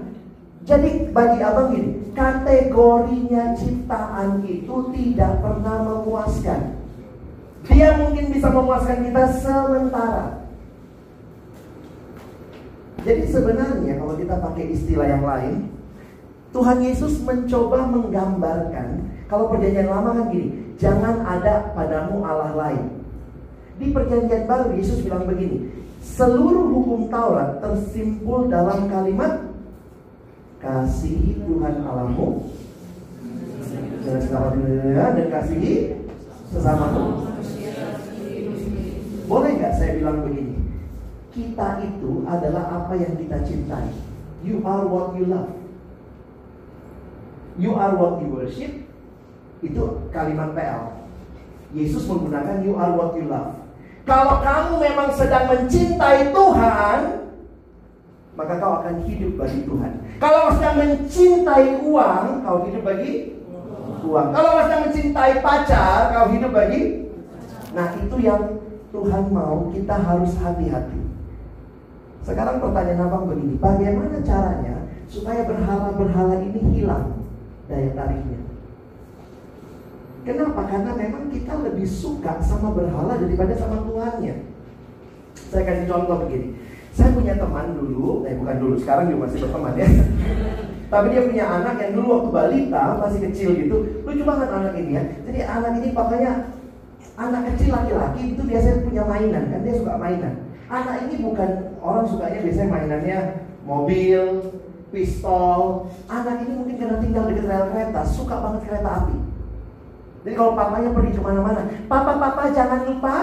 Jadi bagi abang gini kategorinya ciptaan itu tidak pernah memuaskan. Dia mungkin bisa memuaskan kita sementara. Jadi sebenarnya kalau kita pakai istilah yang lain, Tuhan Yesus mencoba menggambarkan kalau perjanjian lama kan gini, jangan ada padamu Allah lain. Di perjanjian baru Yesus bilang begini, seluruh hukum Taurat tersimpul dalam kalimat kasihi Tuhan Allahmu dan kasihi sesamamu. Boleh nggak saya bilang begini? Kita itu adalah apa yang kita cintai. You are what you love. You are what you worship. Itu kalimat PL. Yesus menggunakan you are what you love. Kalau kamu memang sedang mencintai Tuhan, maka kau akan hidup bagi Tuhan. Kalau sedang mencintai uang, kau hidup bagi uang. Kalau sedang mencintai pacar, kau hidup bagi. Nah itu yang Tuhan mau kita harus hati-hati. Sekarang pertanyaan abang begini, bagaimana caranya supaya berhala-berhala ini hilang daya tariknya? Kenapa? Karena memang kita lebih suka sama berhala daripada sama Tuhannya. Saya kasih contoh begini. Saya punya teman dulu, eh bukan dulu, sekarang juga masih berteman ya. Tapi dia punya anak yang dulu waktu balita, masih kecil gitu. Lucu banget anak ini ya. Jadi anak ini pokoknya Anak kecil laki-laki itu biasanya punya mainan kan dia suka mainan. Anak ini bukan orang sukanya biasanya mainannya mobil, pistol. Anak ini mungkin karena tinggal dekat rel kereta suka banget kereta api. Jadi kalau papanya pergi ke mana-mana, papa-papa jangan lupa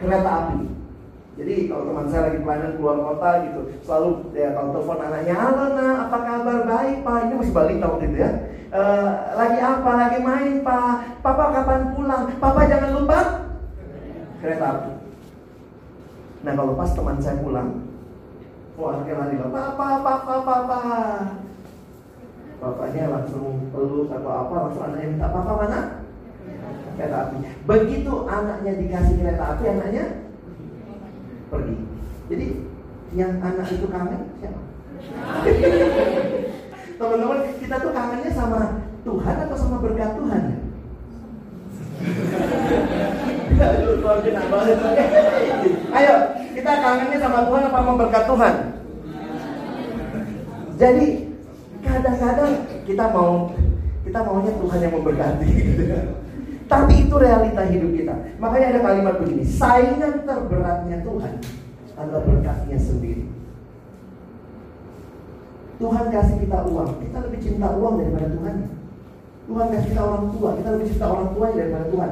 kereta api. Jadi kalau teman saya lagi pelayanan keluar kota gitu, selalu ya kalau telepon anaknya, halo nak, apa kabar? Baik pak, ini masih balik tahun gitu ya. Uh, lagi apa? Lagi main pak. Papa kapan pulang? Papa jangan lupa kereta api. Nah kalau pas teman saya pulang, wah anaknya lari papa, papa, papa. Bapaknya langsung peluk atau apa, langsung anaknya minta papa mana? Kereta api. Begitu anaknya dikasih kereta api, anaknya pergi. Jadi yang anak itu kangen siapa? Teman-teman, kita tuh kangennya sama Tuhan atau sama berkat Tuhan ya? Ayo, kita kangennya sama Tuhan apa sama berkat Tuhan? Jadi kadang-kadang kita mau kita maunya Tuhan yang memberkati. Tapi itu realita hidup kita. Makanya ada kalimat begini, saingan terberatnya Tuhan adalah berkatnya sendiri. Tuhan kasih kita uang, kita lebih cinta uang daripada Tuhan. Tuhan kasih kita orang tua, kita lebih cinta orang tua daripada Tuhan.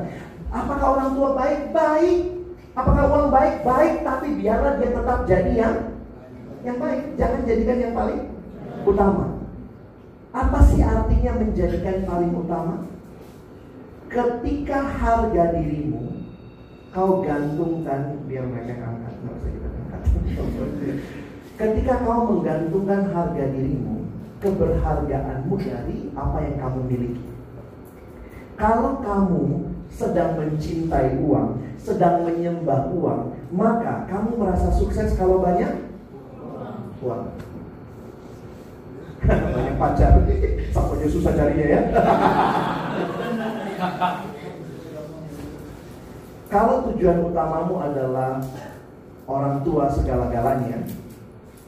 Apakah orang tua baik? Baik. Apakah uang baik? Baik, tapi biarlah dia tetap jadi yang yang baik. Jangan jadikan yang paling utama. Apa sih artinya menjadikan paling utama? Ketika harga dirimu kau gantungkan biar mereka angkat. Ketika kau menggantungkan harga dirimu, keberhargaanmu dari apa yang kamu miliki. Kalau kamu sedang mencintai uang, sedang menyembah uang, maka kamu merasa sukses kalau banyak uang. banyak pacar, sampai susah carinya ya. kalau tujuan utamamu adalah orang tua segala-galanya,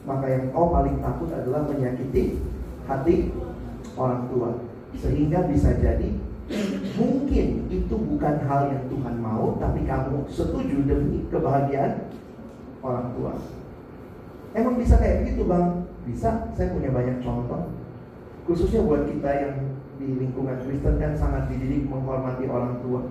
maka yang kau paling takut adalah menyakiti hati orang tua. Sehingga bisa jadi mungkin itu bukan hal yang Tuhan mau, tapi kamu setuju demi kebahagiaan orang tua. Emang bisa kayak begitu bang? Bisa, saya punya banyak contoh. Khususnya buat kita yang di lingkungan Kristen kan sangat dididik menghormati orang tua.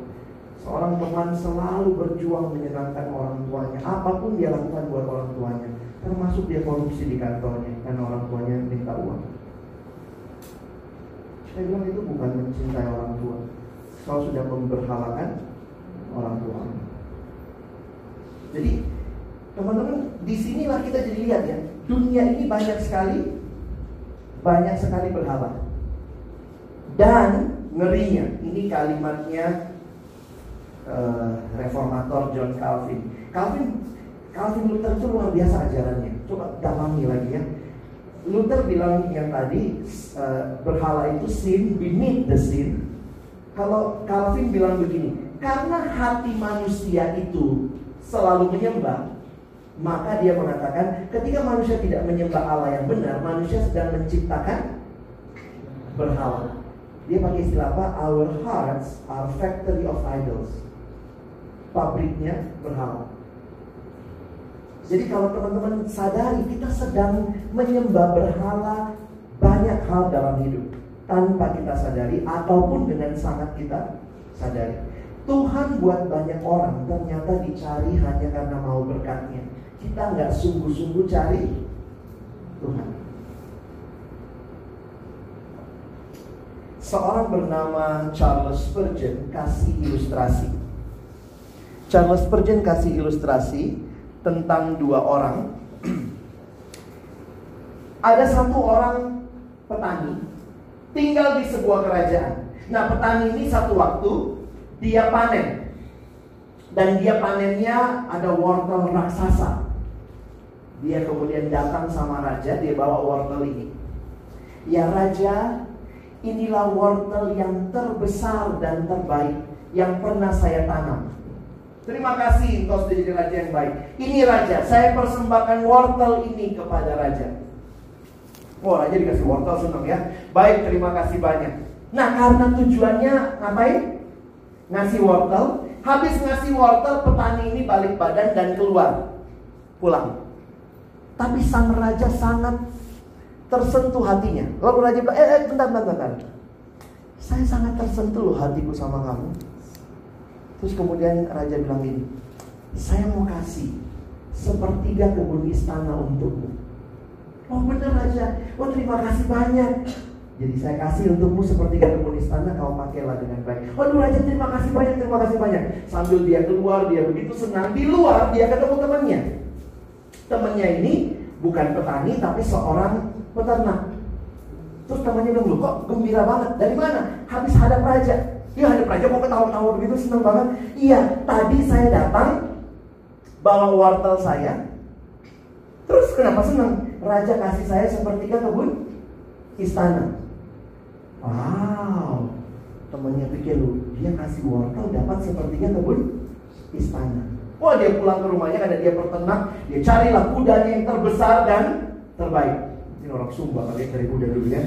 Seorang teman selalu berjuang menyenangkan orang tuanya, apa pun dia lakukan buat orang tuanya termasuk dia korupsi di kantornya karena orang tuanya minta uang. Saya bilang itu bukan mencintai orang tua. Kau sudah memberhalakan orang tua. Jadi teman-teman di sinilah kita jadi lihat ya dunia ini banyak sekali banyak sekali berhala dan ngerinya ini kalimatnya uh, reformator John Calvin Calvin Calvin Luther itu luar biasa ajarannya. Coba dalami lagi ya. Luther bilang yang tadi uh, berhala itu sin beneath the sin. Kalau Calvin bilang begini, karena hati manusia itu selalu menyembah, maka dia mengatakan ketika manusia tidak menyembah Allah yang benar, manusia sedang menciptakan berhala. Dia pakai istilah apa? Our hearts are factory of idols. Pabriknya berhala. Jadi kalau teman-teman sadari kita sedang menyembah berhala banyak hal dalam hidup tanpa kita sadari ataupun dengan sangat kita sadari. Tuhan buat banyak orang ternyata dicari hanya karena mau berkatnya. Kita nggak sungguh-sungguh cari Tuhan. Seorang bernama Charles Spurgeon kasih ilustrasi. Charles Spurgeon kasih ilustrasi tentang dua orang. Ada satu orang petani tinggal di sebuah kerajaan. Nah, petani ini satu waktu dia panen. Dan dia panennya ada wortel raksasa. Dia kemudian datang sama raja, dia bawa wortel ini. Ya raja, inilah wortel yang terbesar dan terbaik yang pernah saya tanam. Terima kasih engkau jadi raja yang baik. Ini raja, saya persembahkan wortel ini kepada raja. Oh, raja dikasih wortel senang ya. Baik, terima kasih banyak. Nah, karena tujuannya ngapain? Ngasih wortel. Habis ngasih wortel, petani ini balik badan dan keluar. Pulang. Tapi sang raja sangat tersentuh hatinya. Lalu raja bilang, eh, eh bentar, bentar, bentar. Saya sangat tersentuh hatiku sama kamu. Terus kemudian raja bilang ini, saya mau kasih sepertiga kebun istana untukmu. Oh benar raja, oh terima kasih banyak. Jadi saya kasih untukmu sepertiga kebun istana, kau pakailah dengan baik. Waduh raja terima kasih banyak, terima kasih banyak. Sambil dia keluar, dia begitu senang. Di luar dia ketemu temannya. Temannya ini bukan petani tapi seorang peternak. Terus temannya bilang, kok gembira banget. Dari mana? Habis hadap raja. Dia hanya pelajar mau ketawa-tawa begitu senang banget. Iya, tadi saya datang bawa wortel saya. Terus kenapa senang? Raja kasih saya sepertiga kebun istana. Wow, temannya pikir lu, dia kasih wortel dapat sepertiga kebun istana. Wah dia pulang ke rumahnya karena dia peternak, dia carilah kudanya yang terbesar dan terbaik. Ini orang Sumba kali cari kuda dulu ya.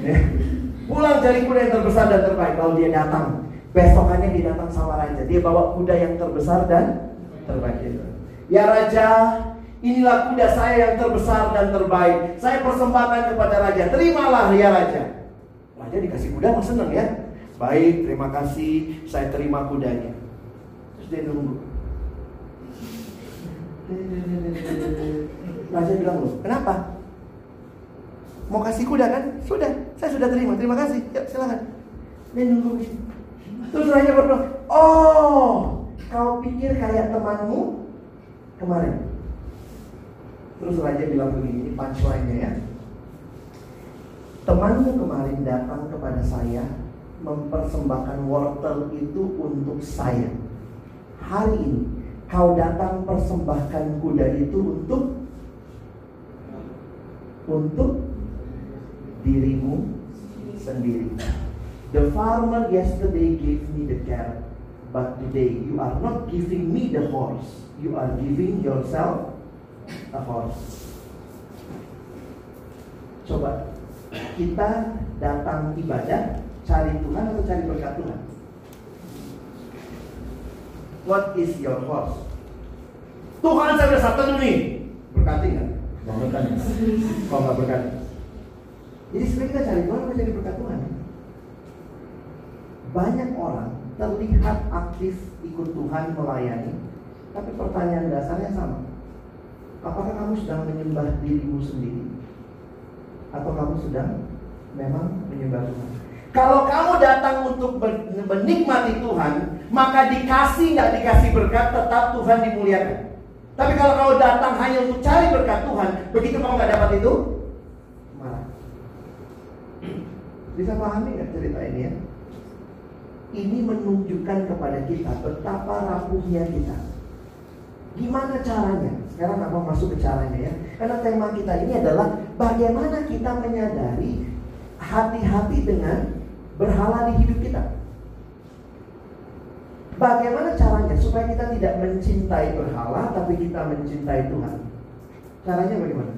Pulang cari kuda yang terbesar dan terbaik. Lalu dia datang. Besokannya dia datang sama raja. Dia bawa kuda yang terbesar dan terbaik itu. Ya raja, inilah kuda saya yang terbesar dan terbaik. Saya persembahkan kepada raja. Terimalah ya raja. Raja dikasih kuda mah seneng ya. Baik, terima kasih. Saya terima kudanya. Terus dia nunggu. Raja bilang loh, kenapa? Mau kasih kuda kan? Sudah, saya sudah terima. Terima kasih. Ya, silakan. Dia nunggu. Terus raja berdoa, oh, kau pikir kayak temanmu kemarin? Terus raja bilang begini, ini punchline-nya ya. Temanmu kemarin datang kepada saya mempersembahkan wortel itu untuk saya. Hari ini kau datang persembahkan kuda itu untuk untuk dirimu sendiri. The farmer yesterday gave me the carrot, but today you are not giving me the horse. You are giving yourself a horse. Coba kita datang ibadah cari Tuhan atau cari berkat Tuhan? What is your horse? Tuhan saya udah satu nih. Berkati? Nggak berkati. Kalau nggak berkati. Jadi sebenarnya kita cari Tuhan, kita cari berkat Tuhan. Banyak orang terlihat aktif ikut Tuhan melayani, tapi pertanyaan dasarnya sama. Apakah kamu sedang menyembah dirimu sendiri? Atau kamu sedang memang menyembah Tuhan? Kalau kamu datang untuk menikmati Tuhan, maka dikasih nggak dikasih berkat tetap Tuhan dimuliakan. Tapi kalau kamu datang hanya untuk cari berkat Tuhan, begitu kamu nggak dapat itu, marah. Bisa pahami nggak cerita ini ya? Ini menunjukkan kepada kita betapa rapuhnya kita. Gimana caranya? Sekarang apa masuk ke caranya ya? Karena tema kita ini adalah bagaimana kita menyadari hati-hati dengan berhala di hidup kita. Bagaimana caranya supaya kita tidak mencintai berhala tapi kita mencintai Tuhan? Caranya bagaimana?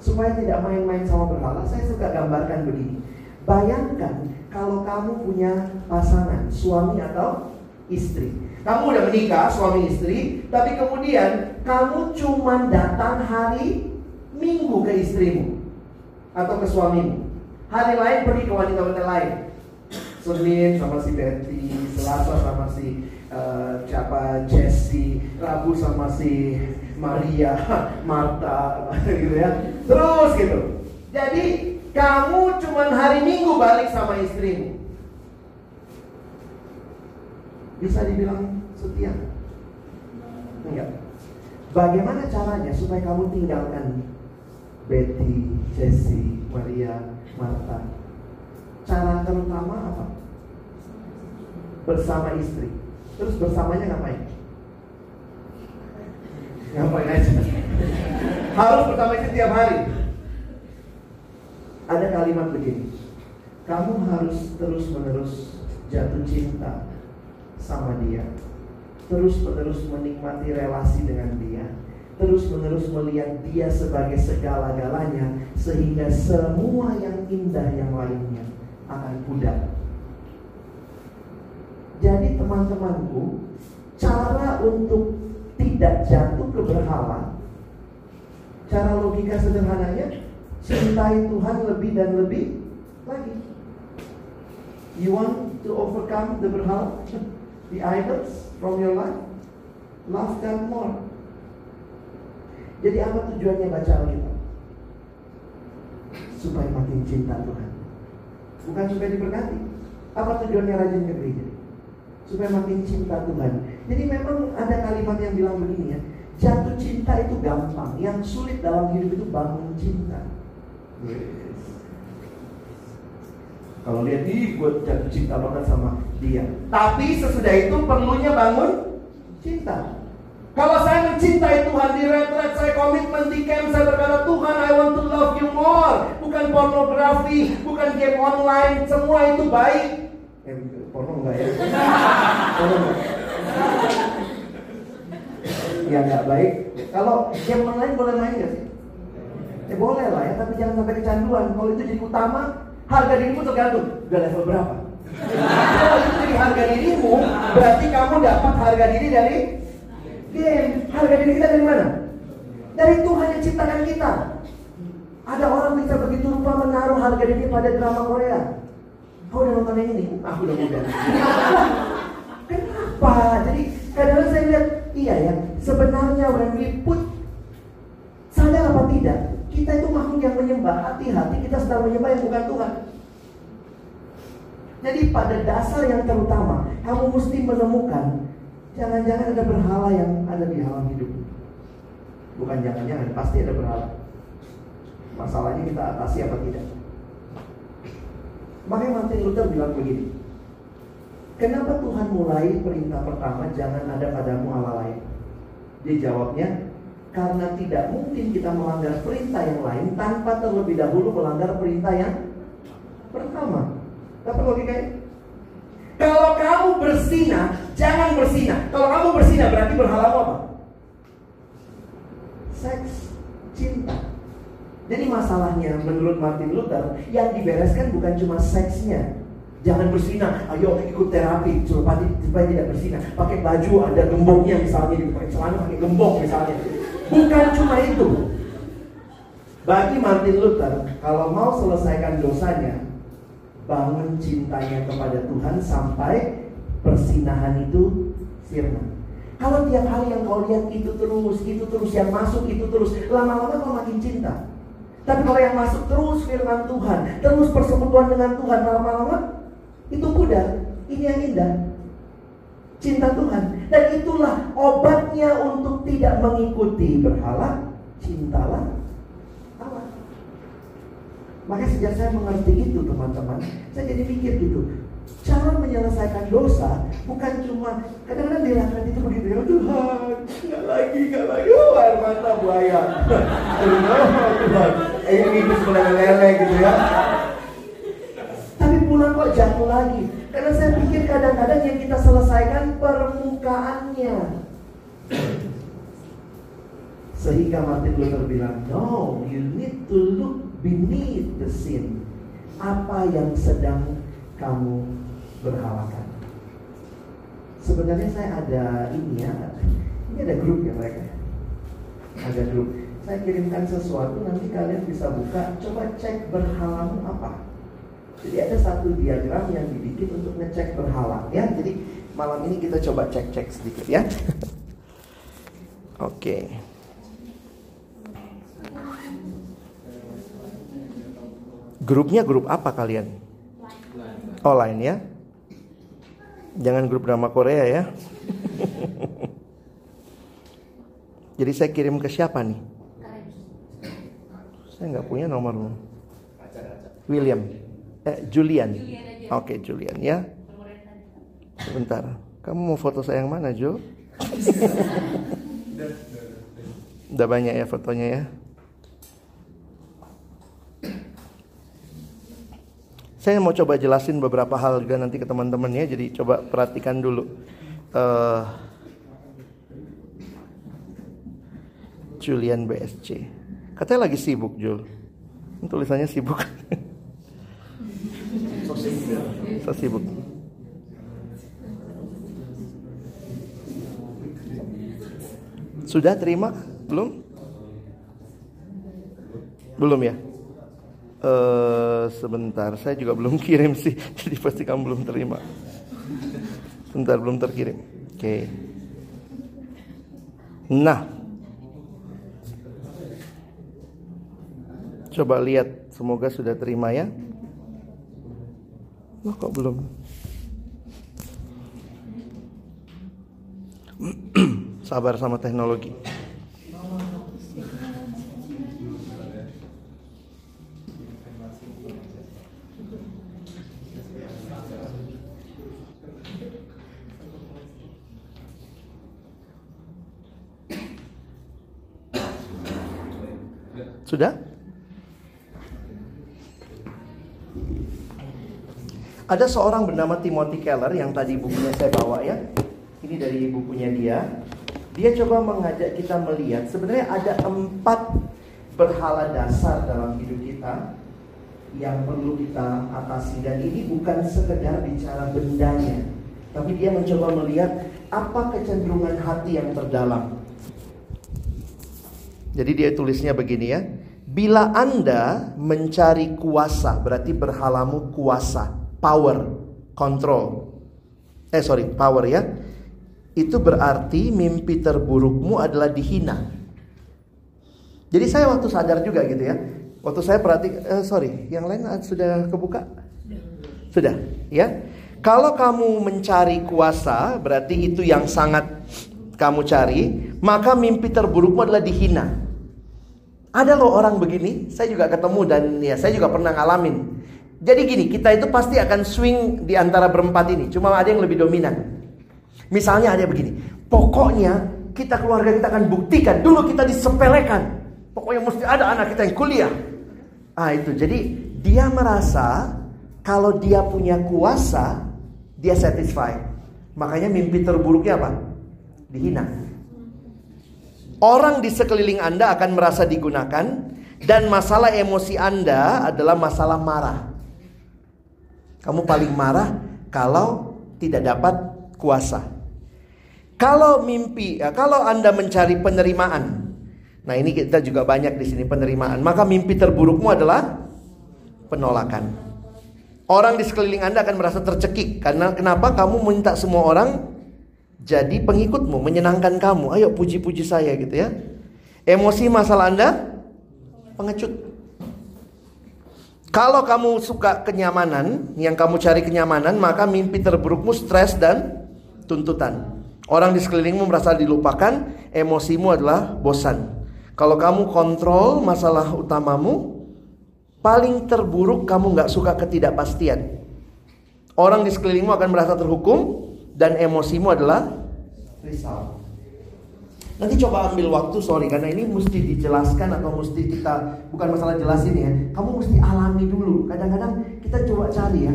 Supaya tidak main-main sama berhala, saya suka gambarkan begini. Bayangkan kalau kamu punya pasangan, suami atau istri. Kamu udah menikah, suami istri, tapi kemudian kamu cuma datang hari Minggu ke istrimu atau ke suamimu. Hari lain pergi ke wanita-wanita lain. Senin sama si Betty, Selasa sama si uh, siapa Jesse, Rabu sama si Maria, Marta, gitu ya. Terus gitu. Jadi kamu cuma hari Minggu balik sama istrimu. Bisa dibilang setia? Enggak. Bagaimana caranya supaya kamu tinggalkan Betty, Jessie, Maria, Marta? Cara terutama apa? Bersama istri. Terus bersamanya ngapain? Ngapain aja? Harus bersama istri tiap hari. Ada kalimat begini. Kamu harus terus-menerus jatuh cinta sama dia. Terus-menerus menikmati relasi dengan dia. Terus-menerus melihat dia sebagai segala-galanya sehingga semua yang indah yang lainnya akan pudar. Jadi teman-temanku, cara untuk tidak jatuh ke berhala, cara logika sederhananya, cintai Tuhan lebih dan lebih lagi. You want to overcome the berhala, the idols from your life? Love them more. Jadi apa tujuannya baca Alkitab? Supaya makin cinta Tuhan. Bukan supaya diberkati. Apa tujuannya rajin ke? Supaya makin cinta Tuhan. Jadi memang ada kalimat yang bilang begini ya. Jatuh cinta itu gampang. Yang sulit dalam hidup itu bangun cinta. Yes. Kalau lihat ih gue jatuh cinta banget sama dia. Tapi sesudah itu perlunya bangun cinta. Kalau saya mencintai Tuhan di retret, saya komitmen di camp, saya berkata Tuhan I want to love you more. Bukan pornografi, bukan game online, semua itu baik. Eh, porno enggak ya? porno enggak. Ya enggak baik. Kalau game online boleh main gak sih? Ya boleh lah ya, tapi jangan sampai kecanduan. Kalau itu jadi utama, harga dirimu tergantung. Udah level berapa? Kalau itu jadi harga dirimu, berarti kamu dapat harga diri dari game. Harga diri kita dari mana? Dari Tuhan yang ciptakan kita. Ada orang bisa begitu rupa menaruh harga diri pada drama Korea. Kau udah nonton yang ini? Aku udah udah. Kenapa? apa? Jadi kadang-kadang saya lihat, iya ya, sebenarnya when we put sadar apa tidak, kita itu makhluk yang menyembah, hati-hati kita sedang menyembah yang bukan Tuhan. Jadi pada dasar yang terutama, kamu mesti menemukan jangan-jangan ada berhala yang ada di alam hidup. Bukan jangan-jangan, pasti ada berhala. Masalahnya kita atasi apa tidak. Makanya Martin Luther bilang begini. Kenapa Tuhan mulai perintah pertama jangan ada padamu Allah lain? Dia jawabnya, karena tidak mungkin kita melanggar perintah yang lain tanpa terlebih dahulu melanggar perintah yang pertama. Dapat logikanya? Kalau kamu bersinah, jangan bersinah. Kalau kamu bersinah berarti berhala apa? Seks, cinta. Jadi masalahnya menurut Martin Luther yang dibereskan bukan cuma seksnya. Jangan bersinah, ayo ikut terapi supaya, supaya tidak bersinah. Pakai baju ada gemboknya misalnya, pakai celana pakai gembok misalnya. Bukan cuma itu. Bagi Martin Luther, kalau mau selesaikan dosanya, bangun cintanya kepada Tuhan sampai persinahan itu sirna. Kalau tiap hari yang kau lihat itu terus, itu terus, yang masuk itu terus, lama-lama kau makin cinta. Tapi kalau yang masuk terus firman Tuhan, terus persekutuan dengan Tuhan lama-lama itu mudah. Ini yang indah. Cinta Tuhan. Dan itulah obatnya untuk tidak mengikuti berhala. Cintalah Allah. Maka sejak saya mengerti itu teman-teman, saya jadi mikir gitu. Cara menyelesaikan dosa bukan cuma kadang-kadang dirasakan itu begitu ya Tuhan, nggak lagi, nggak lagi, oh air mata buaya. Tuhan, eh ini lele gitu ya. Pulang kok jatuh lagi. Karena saya pikir kadang-kadang yang kita selesaikan permukaannya. Sehingga Martin Luther bilang, no, you need to look beneath the sin. Apa yang sedang kamu berhalakan. Sebenarnya saya ada ini ya, ini ada grup ya mereka. Ada grup. Saya kirimkan sesuatu nanti kalian bisa buka, coba cek berhalamu apa. Jadi ada satu diagram yang dibikin untuk ngecek berhala ya. Jadi malam ini kita coba cek-cek sedikit ya. Oke. Okay. Grupnya grup apa kalian? Oh lain ya. Jangan grup drama Korea ya. Jadi saya kirim ke siapa nih? Saya nggak punya nomor William. Eh, Julian. Oke, okay, Julian ya. Sebentar. Kamu mau foto saya yang mana, Jo? Udah banyak ya fotonya ya. Saya mau coba jelasin beberapa hal juga nanti ke teman-teman ya. Jadi coba perhatikan dulu. Uh, Julian BSC. Katanya lagi sibuk, Jul. Tulisannya sibuk. So sibuk. Sudah terima? Belum? Belum ya? Uh, sebentar, saya juga belum kirim sih, jadi pasti kamu belum terima. Sebentar, belum terkirim. Oke. Okay. Nah, coba lihat, semoga sudah terima ya. Oh, kok belum? Sabar sama teknologi. Sudah? Ada seorang bernama Timothy Keller yang tadi bukunya saya bawa ya. Ini dari bukunya dia. Dia coba mengajak kita melihat sebenarnya ada empat berhala dasar dalam hidup kita yang perlu kita atasi dan ini bukan sekedar bicara bendanya, tapi dia mencoba melihat apa kecenderungan hati yang terdalam. Jadi dia tulisnya begini ya. Bila Anda mencari kuasa, berarti berhalamu kuasa, power, control. Eh sorry, power ya. itu berarti mimpi terburukmu adalah dihina. Jadi saya waktu sadar juga gitu ya. Waktu saya perhati, uh, sorry, yang lain sudah kebuka? Sudah, ya. Kalau kamu mencari kuasa, berarti itu yang sangat kamu cari, maka mimpi terburukmu adalah dihina. Ada loh orang begini, saya juga ketemu dan ya saya juga pernah ngalamin. Jadi gini, kita itu pasti akan swing di antara berempat ini, cuma ada yang lebih dominan. Misalnya ada begini, pokoknya kita keluarga kita akan buktikan, dulu kita disepelekan. Pokoknya mesti ada anak kita yang kuliah. Ah itu, jadi dia merasa kalau dia punya kuasa, dia satisfied. Makanya mimpi terburuknya apa? Dihina. Orang di sekeliling Anda akan merasa digunakan dan masalah emosi Anda adalah masalah marah. Kamu paling marah kalau tidak dapat kuasa. Kalau mimpi, ya, kalau Anda mencari penerimaan. Nah, ini kita juga banyak di sini penerimaan. Maka mimpi terburukmu adalah penolakan. Orang di sekeliling Anda akan merasa tercekik karena kenapa kamu minta semua orang jadi pengikutmu, menyenangkan kamu. Ayo puji-puji saya gitu ya. Emosi masalah Anda pengecut. Kalau kamu suka kenyamanan, yang kamu cari kenyamanan, maka mimpi terburukmu stres dan tuntutan. Orang di sekelilingmu merasa dilupakan, emosimu adalah bosan. Kalau kamu kontrol masalah utamamu, Paling terburuk kamu nggak suka ketidakpastian. Orang di sekelilingmu akan merasa terhukum dan emosimu adalah risau. Nanti coba ambil waktu, sorry karena ini mesti dijelaskan atau mesti kita bukan masalah jelasin ya. Kamu mesti alami dulu. Kadang-kadang kita coba cari ya.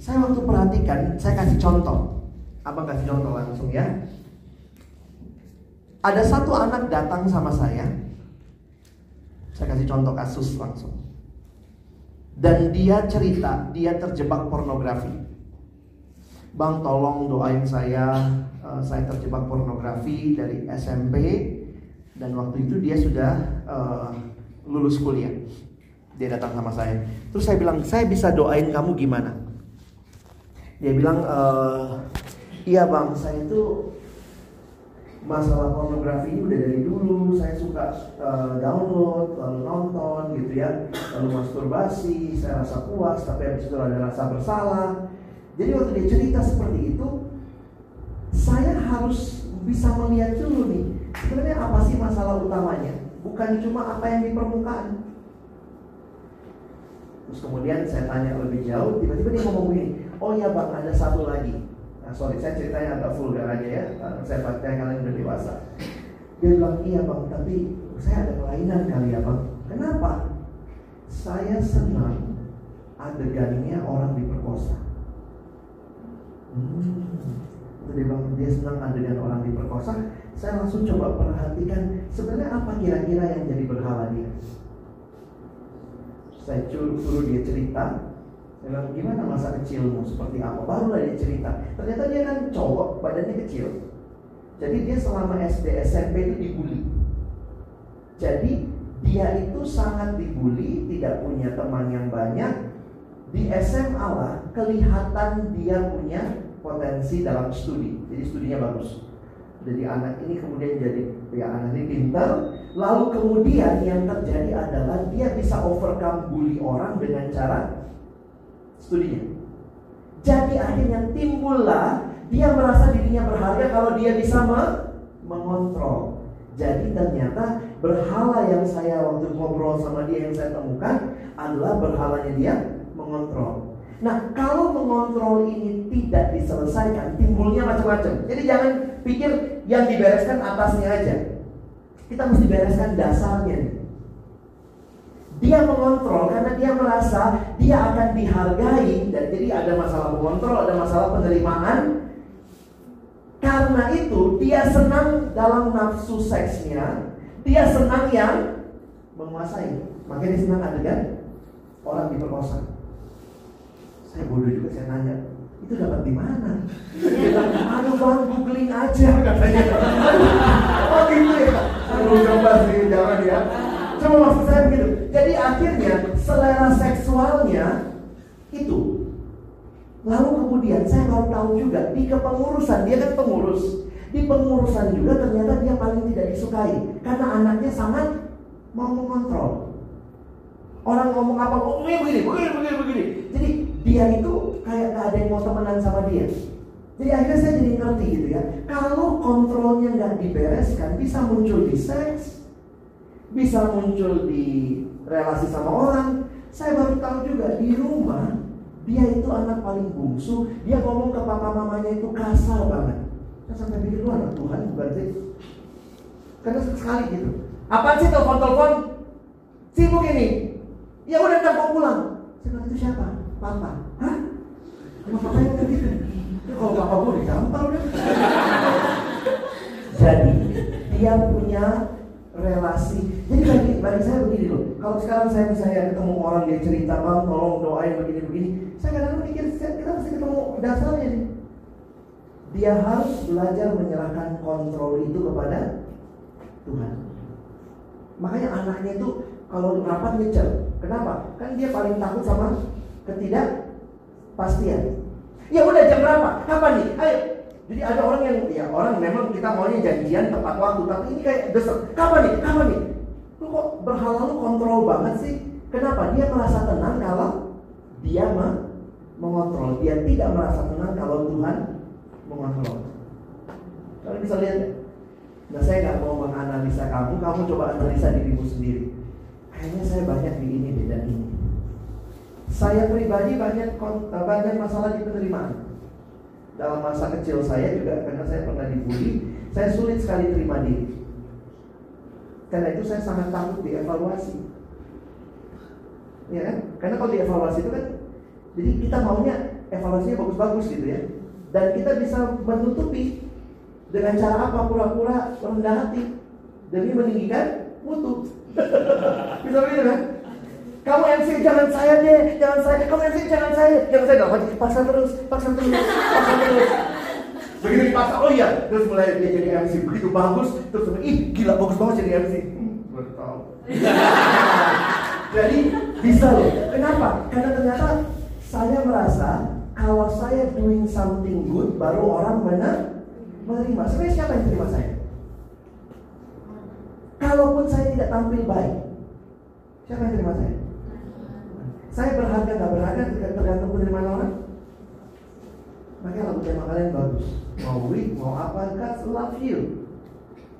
Saya waktu perhatikan, saya kasih contoh. Abang kasih contoh langsung ya. Ada satu anak datang sama saya. Saya kasih contoh kasus langsung. Dan dia cerita, dia terjebak pornografi. Bang tolong doain saya, uh, saya terjebak pornografi dari SMP dan waktu itu dia sudah uh, lulus kuliah. Dia datang sama saya. Terus saya bilang, saya bisa doain kamu gimana? Dia bilang, uh, iya bang, saya itu masalah pornografi ini udah dari dulu saya suka uh, download lalu nonton gitu ya lalu masturbasi saya rasa puas tapi habis itu ada rasa bersalah jadi waktu dia cerita seperti itu saya harus bisa melihat dulu nih sebenarnya apa sih masalah utamanya bukan cuma apa yang di permukaan terus kemudian saya tanya lebih jauh tiba-tiba dia ngomong begini oh ya bang ada satu lagi Nah, sorry, saya ceritanya agak vulgar aja ya. Saya pakai kalian udah dewasa. Dia bilang, iya bang, tapi saya ada kelainan kali ya bang. Kenapa? Saya senang adegannya orang diperkosa. Hmm. Dia bilang dia senang adegan orang diperkosa. Saya langsung coba perhatikan sebenarnya apa kira-kira yang jadi berhala dia. Saya suruh dia cerita, bilang gimana masa kecilmu? Seperti apa? Barulah dia cerita. Ternyata dia kan cowok badannya kecil. Jadi dia selama SD SMP itu dibully. Jadi dia itu sangat dibully tidak punya teman yang banyak. Di SMA lah kelihatan dia punya potensi dalam studi jadi studinya bagus jadi anak ini kemudian jadi ya anak ini pintar lalu kemudian yang terjadi adalah dia bisa overcome bully orang dengan cara studinya. Jadi akhirnya timbullah dia merasa dirinya berharga kalau dia bisa mengontrol. Jadi ternyata berhala yang saya waktu ngobrol sama dia yang saya temukan adalah berhalanya dia mengontrol. Nah, kalau mengontrol ini tidak diselesaikan, timbulnya macam-macam. Jadi jangan pikir yang dibereskan atasnya aja. Kita mesti bereskan dasarnya. Dia mengontrol karena dia merasa dia akan dihargai dan jadi ada masalah mengontrol, ada masalah penerimaan. Karena itu dia senang dalam nafsu seksnya, dia senang yang menguasai. Makanya dia senang adegan orang diperkosa. Saya bodoh juga saya nanya, itu dapat di mana? Bilang, aduh bang, googling aja katanya. oh gitu ya. Aduh, coba sih, jangan ya. Cuma maksud saya begitu. Jadi akhirnya selera seksualnya itu. Lalu kemudian saya baru tahu juga di kepengurusan dia kan pengurus. Di pengurusan juga ternyata dia paling tidak disukai karena anaknya sangat mau mengontrol. Orang ngomong apa, oh begini, begini, begini, begini. Jadi dia itu kayak gak ada yang mau temenan sama dia. Jadi akhirnya saya jadi ngerti gitu ya. Kalau kontrolnya nggak dibereskan, bisa muncul di seks, bisa muncul di relasi sama orang. Saya baru tahu juga di rumah dia itu anak paling bungsu. Dia ngomong ke papa mamanya itu kasar banget. Saya sampai pikir lu anak Tuhan bukan sih? Karena sekali gitu. Apa sih telepon-telepon? Sibuk ini. Ya udah ntar pulang. Saya itu siapa? Papa. Hah? Sama papa yang. Ya, kalau papa gue digampar udah. Jadi dia punya relasi. Jadi bagi, bagi saya begini loh. Kalau sekarang saya misalnya ketemu orang dia cerita bang, tolong doain begini-begini. Saya kadang-kadang mikir kita mesti ketemu dasarnya nih. Dia harus belajar menyerahkan kontrol itu kepada Tuhan. Makanya anaknya itu kalau rapat ngecer. Kenapa? Kan dia paling takut sama ketidakpastian. Ya udah jam berapa? Kapan nih? Ayo. Jadi ada orang yang ya orang memang kita maunya janjian tepat waktu, tapi ini kayak desert. Kapan nih? Kapan nih? Lu kok berhala lu kontrol banget sih? Kenapa? Dia merasa tenang kalau dia mah mengontrol. Dia tidak merasa tenang kalau Tuhan mengontrol. Kalian bisa lihat ya? Nah saya nggak mau menganalisa kamu, kamu coba analisa dirimu sendiri. Kayaknya saya banyak di ini dan ini. Saya pribadi banyak banyak masalah di penerimaan. Dalam masa kecil saya juga karena saya pernah dibully, saya sulit sekali terima diri. Karena itu saya sangat takut dievaluasi. Ya kan? Karena kalau dievaluasi itu kan jadi kita maunya evaluasinya bagus-bagus gitu ya. Dan kita bisa menutupi dengan cara apa pura-pura rendah hati demi meninggikan mutu. bisa begitu kan? Kamu MC jangan saya deh, jangan saya. Kamu MC jangan saya, jangan saya. Gak paksa terus, paksa terus, paksa terus. Begitu dipaksa, oh iya, terus mulai dia jadi MC begitu bagus, terus ih gila bagus banget jadi MC. Hmm, jadi bisa loh. Kenapa? Karena ternyata saya merasa kalau saya doing something good, baru orang mana menerima. Sebenarnya siapa yang terima saya? Kalaupun saya tidak tampil baik, siapa yang terima saya? Saya berharga nggak berharga tergantung penerimaan orang. Makanya lagu tema kalian bagus. Mau weak, mau apa, God love you.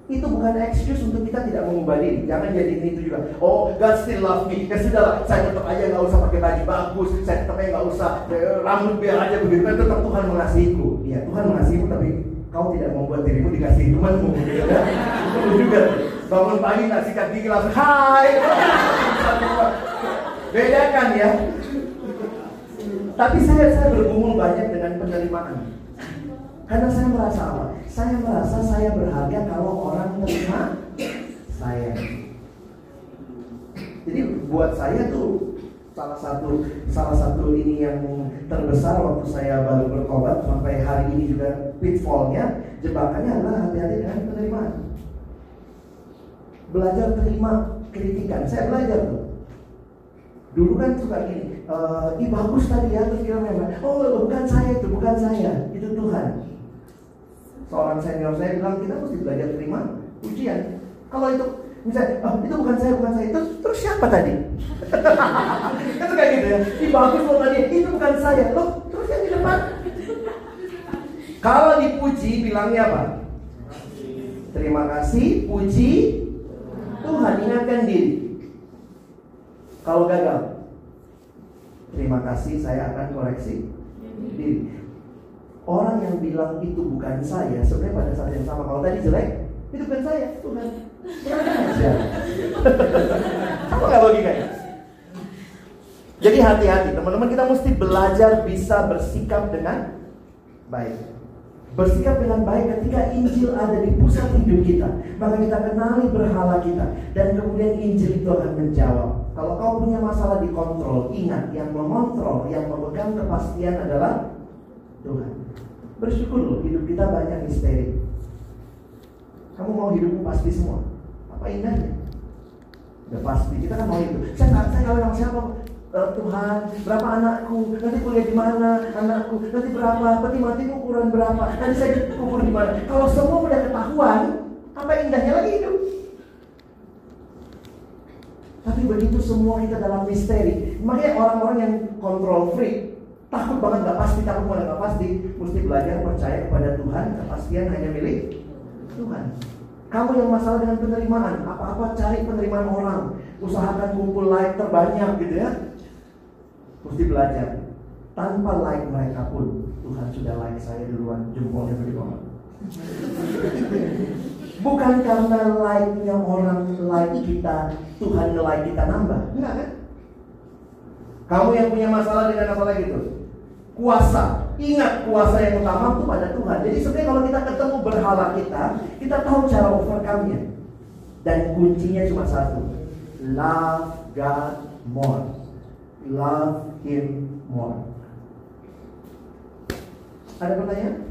Itu bukan excuse untuk kita tidak mengubah diri. Jangan jadi itu juga. Oh, God still love me. Ya sudah, saya tetap aja nggak usah pakai baju bagus. Saya tetap aja nggak usah eh, rambut biar aja begitu. Kan tetap Tuhan mengasihiku. Ya, Tuhan mengasihiku, tapi kau tidak membuat dirimu dikasih ya. Itu juga. Bangun pagi nggak sikat gigi langsung Hai. Bedakan ya. Tapi saya saya bergumul banyak dengan penerimaan. Karena saya merasa apa? Saya merasa saya berharga kalau orang terima saya. Jadi buat saya tuh salah satu salah satu ini yang terbesar waktu saya baru bertobat sampai hari ini juga pitfallnya jebakannya adalah hati-hati dengan penerimaan. Belajar terima kritikan. Saya belajar tuh. Dulu kan suka gini, uh, ih bagus tadi ya terus filmnya, oh bukan saya itu, bukan saya, itu Tuhan. Seorang senior saya bilang kita mesti belajar terima ujian. Kalau itu misalnya, oh, itu bukan saya, bukan saya, terus, terus siapa tadi? itu kayak gitu ya, ih bagus loh tadi, itu bukan saya, loh terus yang di depan. Kalau dipuji bilangnya apa? Terima kasih, puji Tuhan, ingatkan diri. Kalau gagal, terima kasih saya akan koreksi diri. Orang yang bilang itu bukan saya, sebenarnya pada saat yang sama kalau tadi jelek, itu bukan saya, Tuhan. Apa nggak logikanya? Jadi hati-hati, teman-teman kita mesti belajar bisa bersikap dengan baik. Bersikap dengan baik ketika Injil ada di pusat hidup kita Maka kita kenali berhala kita Dan kemudian Injil itu akan menjawab Kalau kau punya masalah di kontrol Ingat yang mengontrol, yang memegang kepastian adalah Tuhan Bersyukur loh hidup kita banyak misteri Kamu mau hidupmu pasti semua Apa indahnya? Udah pasti, kita kan mau itu Saya nggak, saya kawin sama siapa "Eh, Tuhan, berapa anakku? Nanti kuliah di mana? Anakku, nanti berapa? Peti mati ukuran berapa? Nanti saya kubur di mana? Kalau semua udah ketahuan, apa indahnya lagi hidup? Tapi begitu semua kita dalam misteri, makanya orang-orang yang control freak takut banget nggak pasti, takut banget nggak pasti, mesti belajar percaya kepada Tuhan. Kepastian hanya milik Tuhan. Kamu yang masalah dengan penerimaan, apa-apa cari penerimaan orang, usahakan kumpul like terbanyak gitu ya. Mesti belajar. Tanpa like mereka pun, Tuhan sudah like saya duluan, jempolnya beri bawah. Bukan karena like-nya orang like kita, Tuhan like kita nambah. Enggak kan? Kamu yang punya masalah dengan apa lagi tuh? Kuasa. Ingat kuasa yang utama itu pada Tuhan. Jadi sebenarnya kalau kita ketemu berhala kita, kita tahu cara overcome-nya. Dan kuncinya cuma satu. Love God more. Love Him more. Ada pertanyaan?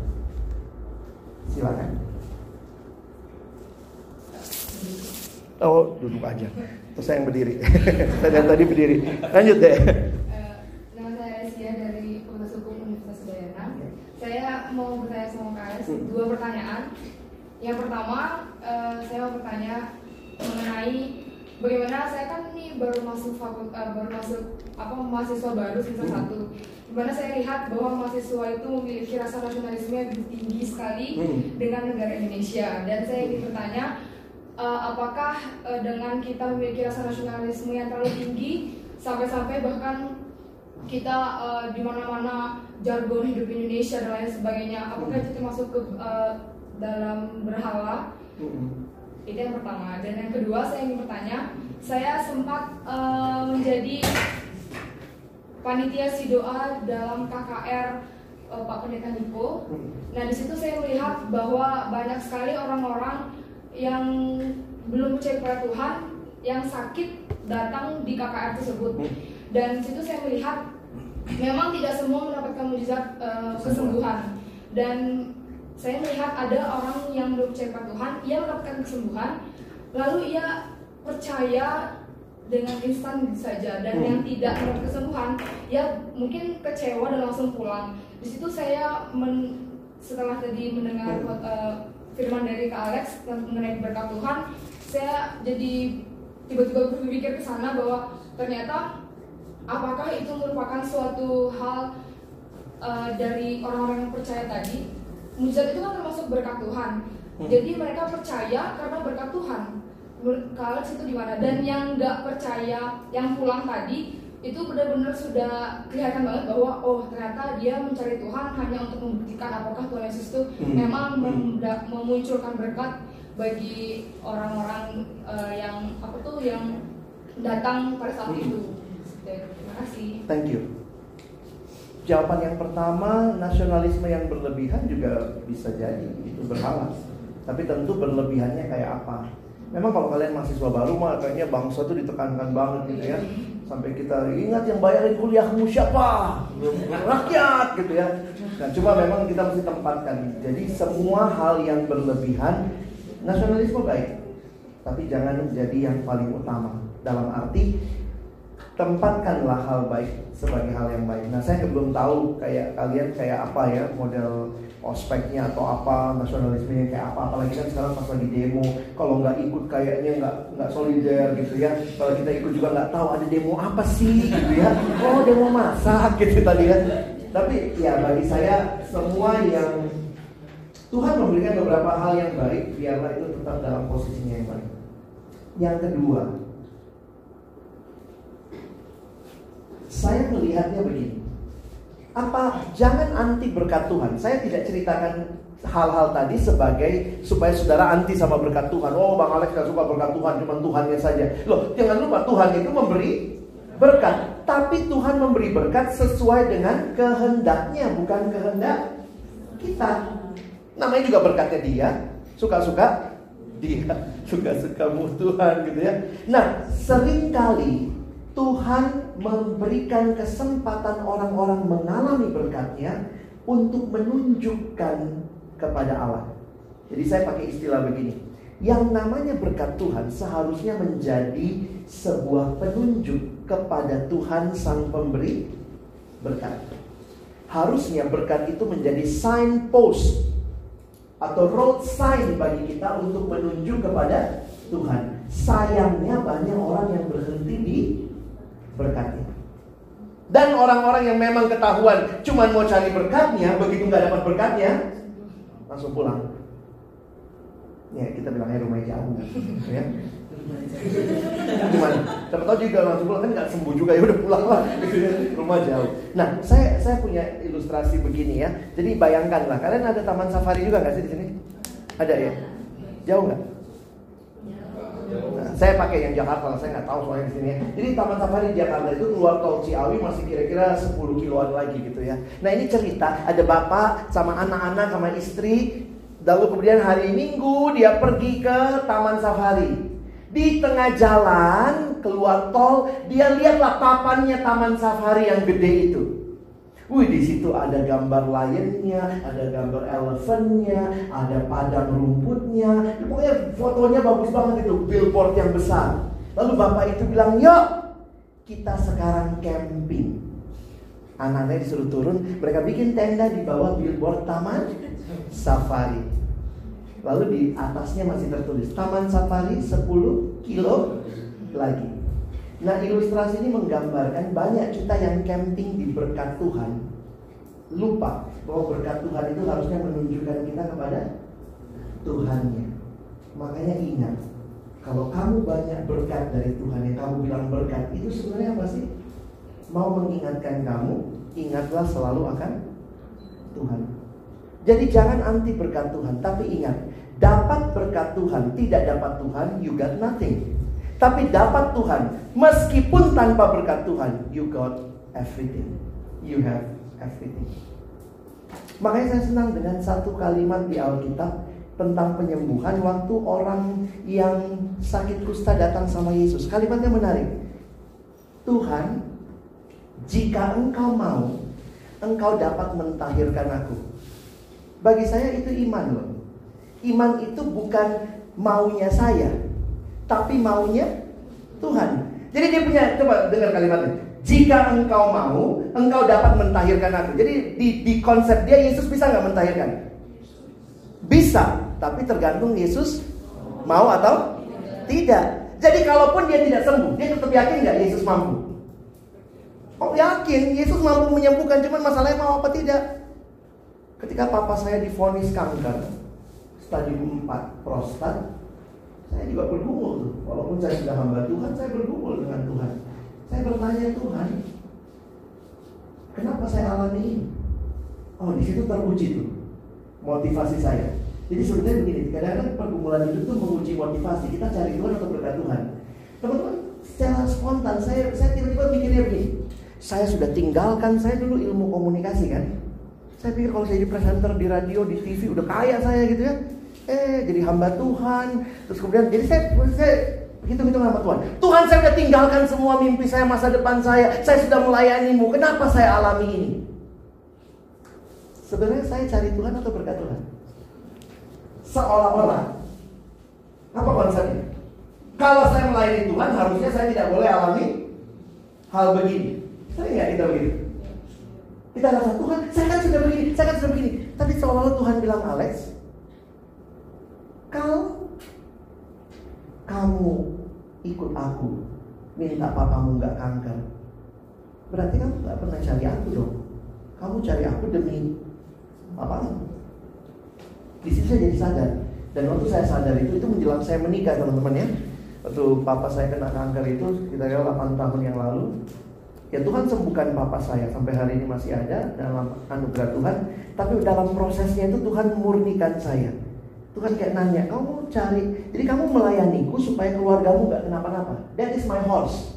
Silakan. Oh, duduk aja. Terus saya yang berdiri. saya dari tadi berdiri. Lanjut deh. Eh, nama saya Sia dari Fakultas Hukum Universitas Udayana. Saya mau bertanya sama Alex Hmm. dua pertanyaan. Yang pertama, eh, saya mau bertanya mengenai bagaimana saya kan ini baru masuk fakul, eh, baru masuk apa mahasiswa baru semester Hmm. satu. Di mana saya lihat bahwa mahasiswa itu memiliki rasa nasionalisme yang tinggi sekali Hmm. dengan negara Indonesia. Dan saya ingin bertanya, eh, apakah eh, dengan kita memiliki rasa nasionalisme yang terlalu tinggi sampai-sampai bahkan kita eh, di mana-mana jargon hidup Indonesia dan lain sebagainya, apakah itu termasuk ke eh, dalam berhala? Mm-mm. Itu yang pertama. Dan yang kedua saya ingin bertanya, saya sempat eh, menjadi panitia si doa dalam KKR eh, Pak Pendeta Niko. Mm. Nah di situ saya melihat bahwa banyak sekali orang-orang yang belum percaya kepada Tuhan yang sakit datang di KKR tersebut. Dan di situ saya melihat memang tidak semua mendapatkan mujizat eh, kesembuhan. Dan saya melihat ada orang yang belum percaya kepada Tuhan, ia mendapatkan kesembuhan, lalu ia percaya dengan instan saja dan Hmm. yang tidak mendapat kesembuhan ya mungkin kecewa dan langsung pulang di situ saya men- setelah tadi mendengar Hmm. Firman dari Kak Alex mengenai berkat Tuhan saya jadi tiba-tiba berpikir ke sana bahwa ternyata apakah itu merupakan suatu hal eh, dari orang-orang yang percaya tadi? Mujizat itu kan termasuk berkat Tuhan. Hmm. jadi mereka percaya karena berkat Tuhan. Kak Alex itu gimana? Dan yang nggak percaya yang pulang tadi itu benar-benar sudah kelihatan banget bahwa oh ternyata dia mencari Tuhan hanya untuk membuktikan apakah Tuhan Yesus itu Hmm. memang Hmm. memda- memunculkan berkat bagi orang-orang eh, yang apa tuh yang datang pada saat Hmm. itu. Dan terima kasih. Thank you. Jawaban yang pertama, nasionalisme yang berlebihan juga bisa jadi itu berhala. Tapi tentu berlebihannya kayak apa? Memang kalau kalian mahasiswa baru mah kayaknya bangsa tuh ditekankan banget gitu ya. Sampai kita ingat yang bayarin kuliahmu siapa? Rakyat gitu ya. Nah, cuma memang kita mesti tempatkan. Jadi semua hal yang berlebihan nasionalisme baik. Tapi jangan jadi yang paling utama. Dalam arti tempatkanlah hal baik sebagai hal yang baik. Nah, saya belum tahu kayak kalian kayak apa ya model ospeknya atau apa nasionalismenya kayak apa. Apalagi kan sekarang pas lagi demo, kalau nggak ikut kayaknya nggak nggak solider gitu ya. Kalau kita ikut juga nggak tahu ada demo apa sih gitu ya. Oh demo masak gitu tadi kan. Tapi ya bagi saya semua yang Tuhan memberikan beberapa hal yang baik, biarlah itu tetap dalam posisinya yang baik. Yang kedua, saya melihatnya begini. Apa jangan anti berkat Tuhan. Saya tidak ceritakan hal-hal tadi sebagai supaya saudara anti sama berkat Tuhan. Oh, Bang Alex gak suka berkat Tuhan, cuma Tuhannya saja. Loh, jangan lupa Tuhan itu memberi berkat, tapi Tuhan memberi berkat sesuai dengan kehendaknya, bukan kehendak kita. Namanya juga berkatnya dia, suka-suka dia, suka-suka Tuhan gitu ya. Nah, sering kali Tuhan memberikan kesempatan orang-orang mengalami berkatnya untuk menunjukkan kepada Allah. Jadi saya pakai istilah begini. Yang namanya berkat Tuhan seharusnya menjadi sebuah penunjuk kepada Tuhan Sang Pemberi berkat. Harusnya berkat itu menjadi signpost atau road sign bagi kita untuk menuju kepada Tuhan. Sayangnya banyak orang yang berhenti di berkatnya. Dan orang-orang yang memang ketahuan cuma mau cari berkatnya, begitu nggak dapat berkatnya, langsung pulang. Ya kita bilangnya rumah jauh, ya. Gimana? Siapa tahu juga langsung pulang kan nggak sembuh juga ya udah pulang lah, rumah jauh. Nah saya saya punya ilustrasi begini ya. Jadi bayangkanlah kalian ada taman safari juga nggak sih di sini? Ada ya? Jauh nggak? Saya pakai yang Jakarta, saya nggak tahu soalnya di sini ya. Jadi Taman Safari Jakarta itu keluar tol Ciawi masih kira-kira 10 kiloan lagi gitu ya. Nah ini cerita ada bapak sama anak-anak sama istri, lalu kemudian hari Minggu dia pergi ke Taman Safari. Di tengah jalan keluar tol, dia lihatlah papannya Taman Safari yang gede itu. Wih di situ ada gambar lionnya, ada gambar elephantnya, ada padang rumputnya. Pokoknya fotonya bagus banget itu, billboard yang besar. Lalu bapak itu bilang, yuk kita sekarang camping. Anak-anaknya disuruh turun, mereka bikin tenda di bawah billboard taman safari. Lalu di atasnya masih tertulis Taman Safari 10 kilo lagi. Nah ilustrasi ini menggambarkan banyak kita yang camping di berkat Tuhan. Lupa bahwa berkat Tuhan itu harusnya menunjukkan kita kepada Tuhannya. Makanya ingat Kalau kamu banyak berkat dari Tuhan yang kamu bilang berkat Itu sebenarnya apa sih? Mau mengingatkan kamu Ingatlah selalu akan Tuhan. Jadi jangan anti berkat Tuhan Tapi ingat Dapat berkat Tuhan Tidak dapat Tuhan You got nothing tapi dapat Tuhan, meskipun tanpa berkat Tuhan, you got everything. You have everything. Makanya saya senang dengan satu kalimat di Alkitab tentang penyembuhan waktu orang yang sakit kusta datang sama Yesus. Kalimatnya menarik. Tuhan, jika engkau mau, engkau dapat mentahirkan aku. Bagi saya itu iman loh. Iman itu bukan maunya saya, tapi maunya Tuhan. Jadi dia punya, coba dengar kalimatnya. Jika engkau mau, engkau dapat mentahirkan aku. Jadi di, di konsep dia Yesus bisa nggak mentahirkan? Bisa, tapi tergantung Yesus mau atau tidak. Jadi kalaupun dia tidak sembuh, dia tetap yakin nggak Yesus mampu? Oh yakin, Yesus mampu menyembuhkan, cuman masalahnya mau apa tidak? Ketika papa saya difonis kanker, stadium 4 prostat, saya juga bergumul. Walaupun saya sudah hamba Tuhan, saya bergumul dengan Tuhan. Saya bertanya Tuhan, kenapa saya alami ini? Oh, di situ teruji tuh motivasi saya. Jadi sebenarnya begini, kadang-kadang pergumulan itu tuh menguji motivasi. Kita cari Tuhan atau berkat Tuhan. Teman-teman, secara spontan saya saya tiba-tiba mikirnya begini. Saya sudah tinggalkan saya dulu ilmu komunikasi kan. Saya pikir kalau saya jadi presenter di radio, di TV udah kaya saya gitu ya eh jadi hamba Tuhan. Terus kemudian jadi saya, saya hitung-hitung sama Tuhan. Tuhan saya sudah tinggalkan semua mimpi saya masa depan saya. Saya sudah melayanimu. Kenapa saya alami ini? Sebenarnya saya cari Tuhan atau berkat Tuhan? Seolah-olah. Apa konsepnya? Kalau saya melayani Tuhan harusnya saya tidak boleh alami hal begini. Saya nggak kita begitu. Kita rasa Tuhan. Saya kan sudah begini saya kan sudah begini. Tapi seolah-olah Tuhan bilang Alex kalau kamu ikut aku, minta papamu nggak kanker, berarti kamu nggak pernah cari aku dong. Kamu cari aku demi apa? Di situ saya jadi sadar. Dan waktu saya sadar itu, itu menjelang saya menikah teman-teman ya. Waktu papa saya kena kanker itu kita kira 8 tahun yang lalu. Ya Tuhan sembuhkan papa saya sampai hari ini masih ada dalam anugerah Tuhan. Tapi dalam prosesnya itu Tuhan murnikan saya. Tuhan kayak nanya, kamu cari, jadi kamu melayaniku supaya keluargamu gak kenapa-napa. That is my horse.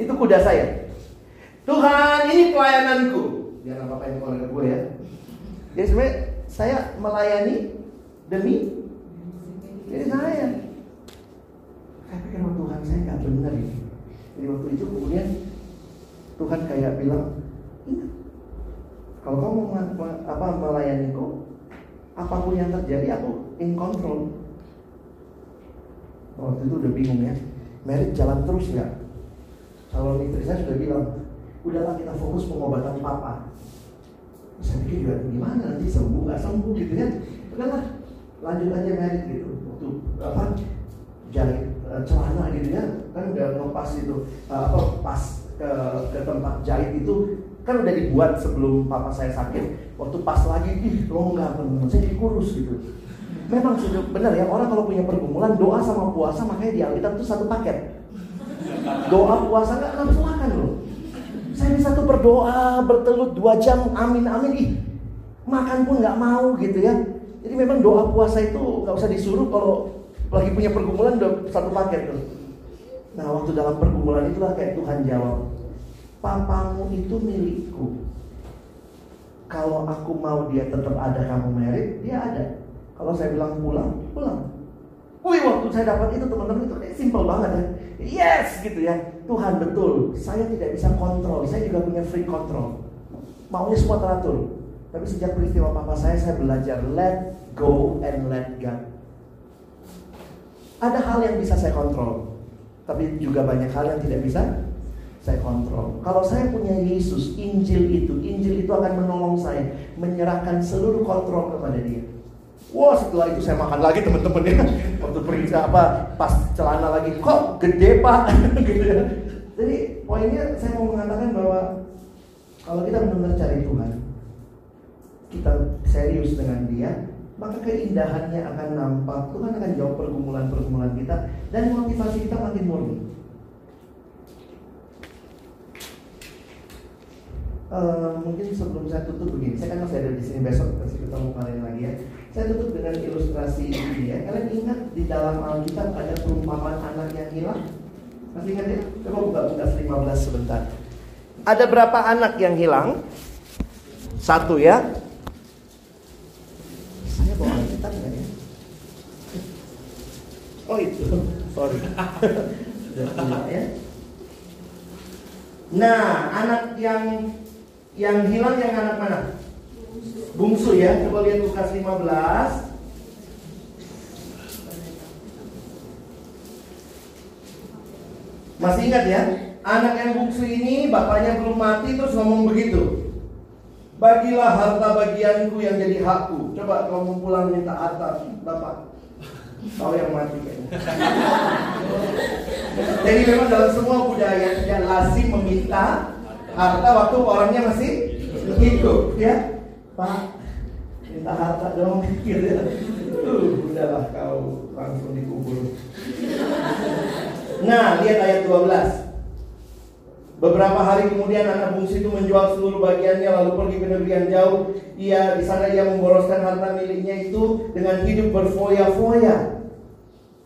Itu kuda saya. Tuhan, ini pelayananku. Jangan apa-apa ini keluarga gue ya. Jadi sebenarnya saya melayani demi diri saya. Saya pikir Tuhan saya gak benar ini. Jadi waktu itu kemudian Tuhan kayak bilang, ingat, kalau kamu apa melayaniku, apa pun yang terjadi aku in control waktu itu udah bingung ya merit jalan terus nggak calon istri saya sudah bilang, udahlah kita fokus pengobatan papa. Saya pikir juga gimana nanti sembuh nggak sembuh gitu kan? Udahlah lanjut aja merit gitu. Waktu apa jahit uh, celana gitu ya kan udah ngepas itu uh, apa pas ke, ke tempat jahit itu kan udah dibuat sebelum papa saya sakit waktu pas lagi ih longgar saya dikurus gitu memang sudah benar ya orang kalau punya pergumulan doa sama puasa makanya di Alkitab itu satu paket doa puasa nggak langsung makan loh saya bisa tuh berdoa bertelut dua jam amin amin ih makan pun nggak mau gitu ya jadi memang doa puasa itu nggak usah disuruh kalau lagi punya pergumulan udah satu paket tuh. Nah waktu dalam pergumulan itulah kayak Tuhan jawab, papamu itu milikku. Kalau aku mau dia tetap ada kamu merit, dia ada. Kalau saya bilang pulang, pulang. Wih waktu saya dapat itu teman-teman itu kayak simple banget ya. Yes gitu ya. Tuhan betul, saya tidak bisa kontrol. Saya juga punya free control. Maunya semua teratur. Tapi sejak peristiwa papa saya, saya belajar let go and let God. Ada hal yang bisa saya kontrol, tapi juga banyak hal yang tidak bisa saya kontrol. Kalau saya punya Yesus, Injil itu, Injil itu akan menolong saya menyerahkan seluruh kontrol kepada Dia. Wah setelah itu saya makan lagi teman-teman ya Waktu periksa apa Pas celana lagi Kok gede pak gitu ya. Jadi poinnya saya mau mengatakan bahwa Kalau kita benar-benar cari Tuhan Kita serius dengan dia maka keindahannya akan nampak. Tuhan akan jawab pergumulan-pergumulan kita dan motivasi kita makin murni. Uh, mungkin sebelum saya tutup begini, saya kan masih ada di sini besok kasih ketemu kalian lagi ya. Saya tutup dengan ilustrasi ini ya. Kalian ingat di dalam Alkitab ada perumpamaan anak yang hilang? Masih ingat ya? Coba buka Lukas 15 sebentar. Ada berapa anak yang hilang? Satu ya, bawa Alkitab nggak ya? Oh itu, sorry. Ya. Nah, anak yang yang hilang yang anak mana? Bungsu ya. Coba lihat Lukas 15. Masih ingat ya? Anak yang bungsu ini bapaknya belum mati terus ngomong begitu. Bagilah harta bagianku yang jadi hakku. Coba kalau pulang minta harta, Bapak. Tahu yang mati kayaknya. Jadi memang dalam semua budaya tidak lazim meminta harta waktu orangnya masih hidup, ya. Pak, minta harta dong, gitu ya. Uh, udahlah kau langsung dikubur. Nah, lihat ayat 12. Beberapa hari kemudian anak bungsu itu menjual seluruh bagiannya lalu pergi ke negeri yang jauh. Ia di sana ia memboroskan harta miliknya itu dengan hidup berfoya-foya.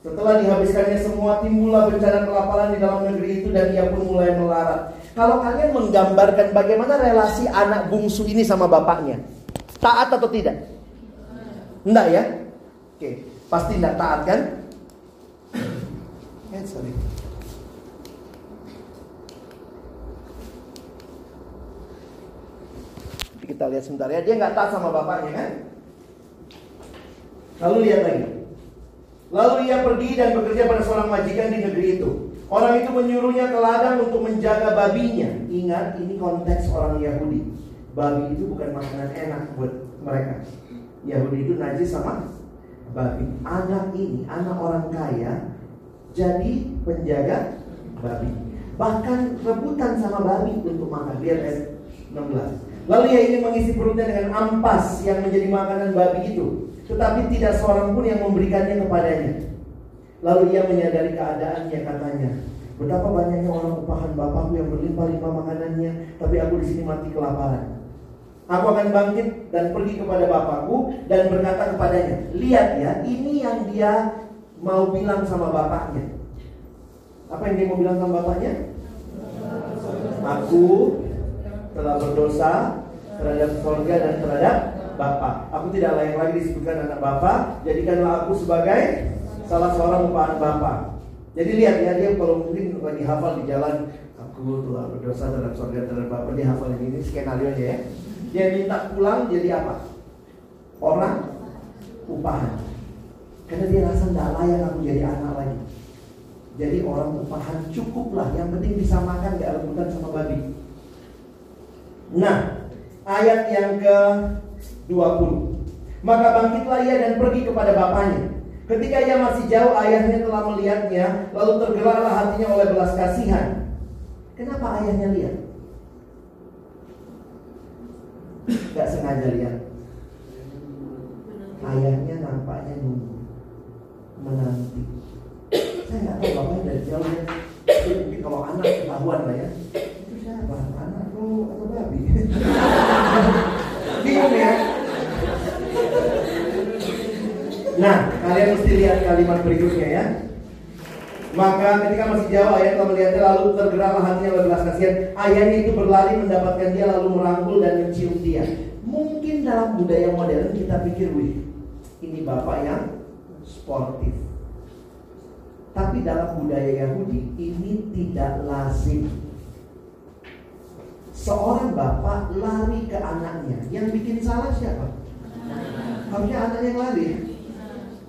Setelah dihabiskannya semua timbullah bencana kelaparan di dalam negeri itu dan ia pun mulai melarat. Kalau kalian menggambarkan bagaimana relasi anak bungsu ini sama bapaknya, taat atau tidak? Enggak ya? Oke, pasti enggak taat kan? Eh, sorry. Kita lihat sebentar ya. Dia nggak taat sama bapaknya kan? Lalu lihat lagi. Lalu ia pergi dan bekerja pada seorang majikan di negeri itu. Orang itu menyuruhnya ke ladang untuk menjaga babinya. Ingat, ini konteks orang Yahudi. Babi itu bukan makanan enak buat mereka. Yahudi itu najis sama babi. Anak ini, anak orang kaya, jadi penjaga babi. Bahkan rebutan sama babi untuk makan. Lihat ayat 16. Lalu ia ingin mengisi perutnya dengan ampas yang menjadi makanan babi itu. Tetapi tidak seorang pun yang memberikannya kepadanya. Lalu ia menyadari keadaannya katanya. Betapa banyaknya orang upahan bapakku yang berlimpah-limpah makanannya, tapi aku di sini mati kelaparan. Aku akan bangkit dan pergi kepada bapakku dan berkata kepadanya, lihat ya, ini yang dia mau bilang sama bapaknya. Apa yang dia mau bilang sama bapaknya? Aku telah berdosa terhadap keluarga dan terhadap Bapak. Aku tidak layak lagi disebutkan anak Bapak, jadikanlah aku sebagai salah seorang upahan Bapak. Jadi lihat ya dia kalau mungkin lagi hafal di jalan aku telah berdosa terhadap keluarga terhadap Bapak dia hafal ini, ini skenario aja ya. Dia minta pulang jadi apa? Orang upahan. Karena dia rasa tidak layak aku jadi anak lagi. Jadi orang tuh paham cukuplah, yang penting bisa makan gak rebutan sama babi. Nah, ayat yang ke 20. Maka bangkitlah ia dan pergi kepada bapaknya. Ketika ia masih jauh, ayahnya telah melihatnya, lalu tergeraklah hatinya oleh belas kasihan. Kenapa ayahnya lihat? Gak sengaja lihat. Ayahnya nampaknya nunggu, menanti. Saya nggak tahu bapaknya dari jauh ya. Mungkin kalau anak ketahuan lah ya. Itu siapa? Anak lu atau babi? Bingung ya. Nah, kalian mesti lihat kalimat berikutnya ya. Maka ketika masih jauh ayah telah melihatnya lalu tergeraklah hatinya oleh belas kasihan. Ayahnya itu berlari mendapatkan dia lalu merangkul dan mencium dia. Mungkin dalam budaya modern kita pikir, wih, ini bapak yang sportif. Tapi dalam budaya Yahudi ini tidak lazim. Seorang bapak lari ke anaknya, yang bikin salah siapa? Harusnya anaknya yang lari.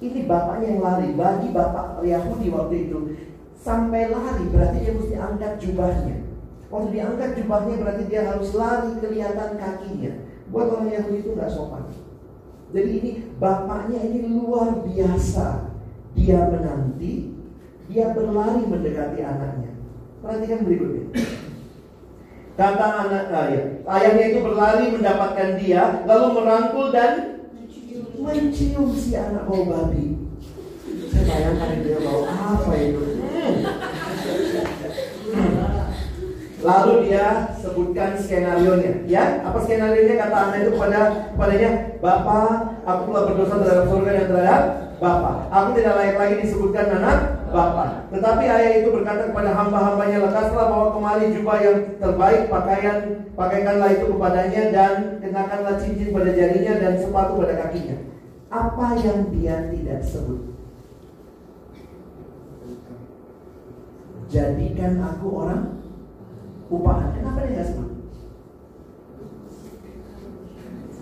Ini bapaknya yang lari. Bagi bapak Yahudi waktu itu sampai lari berarti dia mesti angkat jubahnya. Waktu diangkat jubahnya berarti dia harus lari kelihatan kakinya. Buat orang Yahudi itu nggak sopan. Jadi ini bapaknya ini luar biasa. Dia menanti, dia berlari mendekati anaknya. Perhatikan berikutnya. Kata anak ayah, ayahnya itu berlari mendapatkan dia, lalu merangkul dan mencium si anak bau babi. Saya bayangkan dia bau apa itu. Lalu dia sebutkan skenario nya, ya. Apa skenario nya? Kata anak itu kepada kepadanya, Bapak, aku telah berdosa terhadap surga dan terhadap Bapak. Aku tidak layak lagi disebutkan anak Bapak. Tetapi ayah itu berkata kepada hamba-hambanya, lekaslah bawa kemari jubah yang terbaik, pakaian, pakaikanlah itu kepadanya dan kenakanlah cincin pada jarinya dan sepatu pada kakinya. Apa yang dia tidak sebut? Jadikan aku orang upahan. Kenapa dia tidak sebut?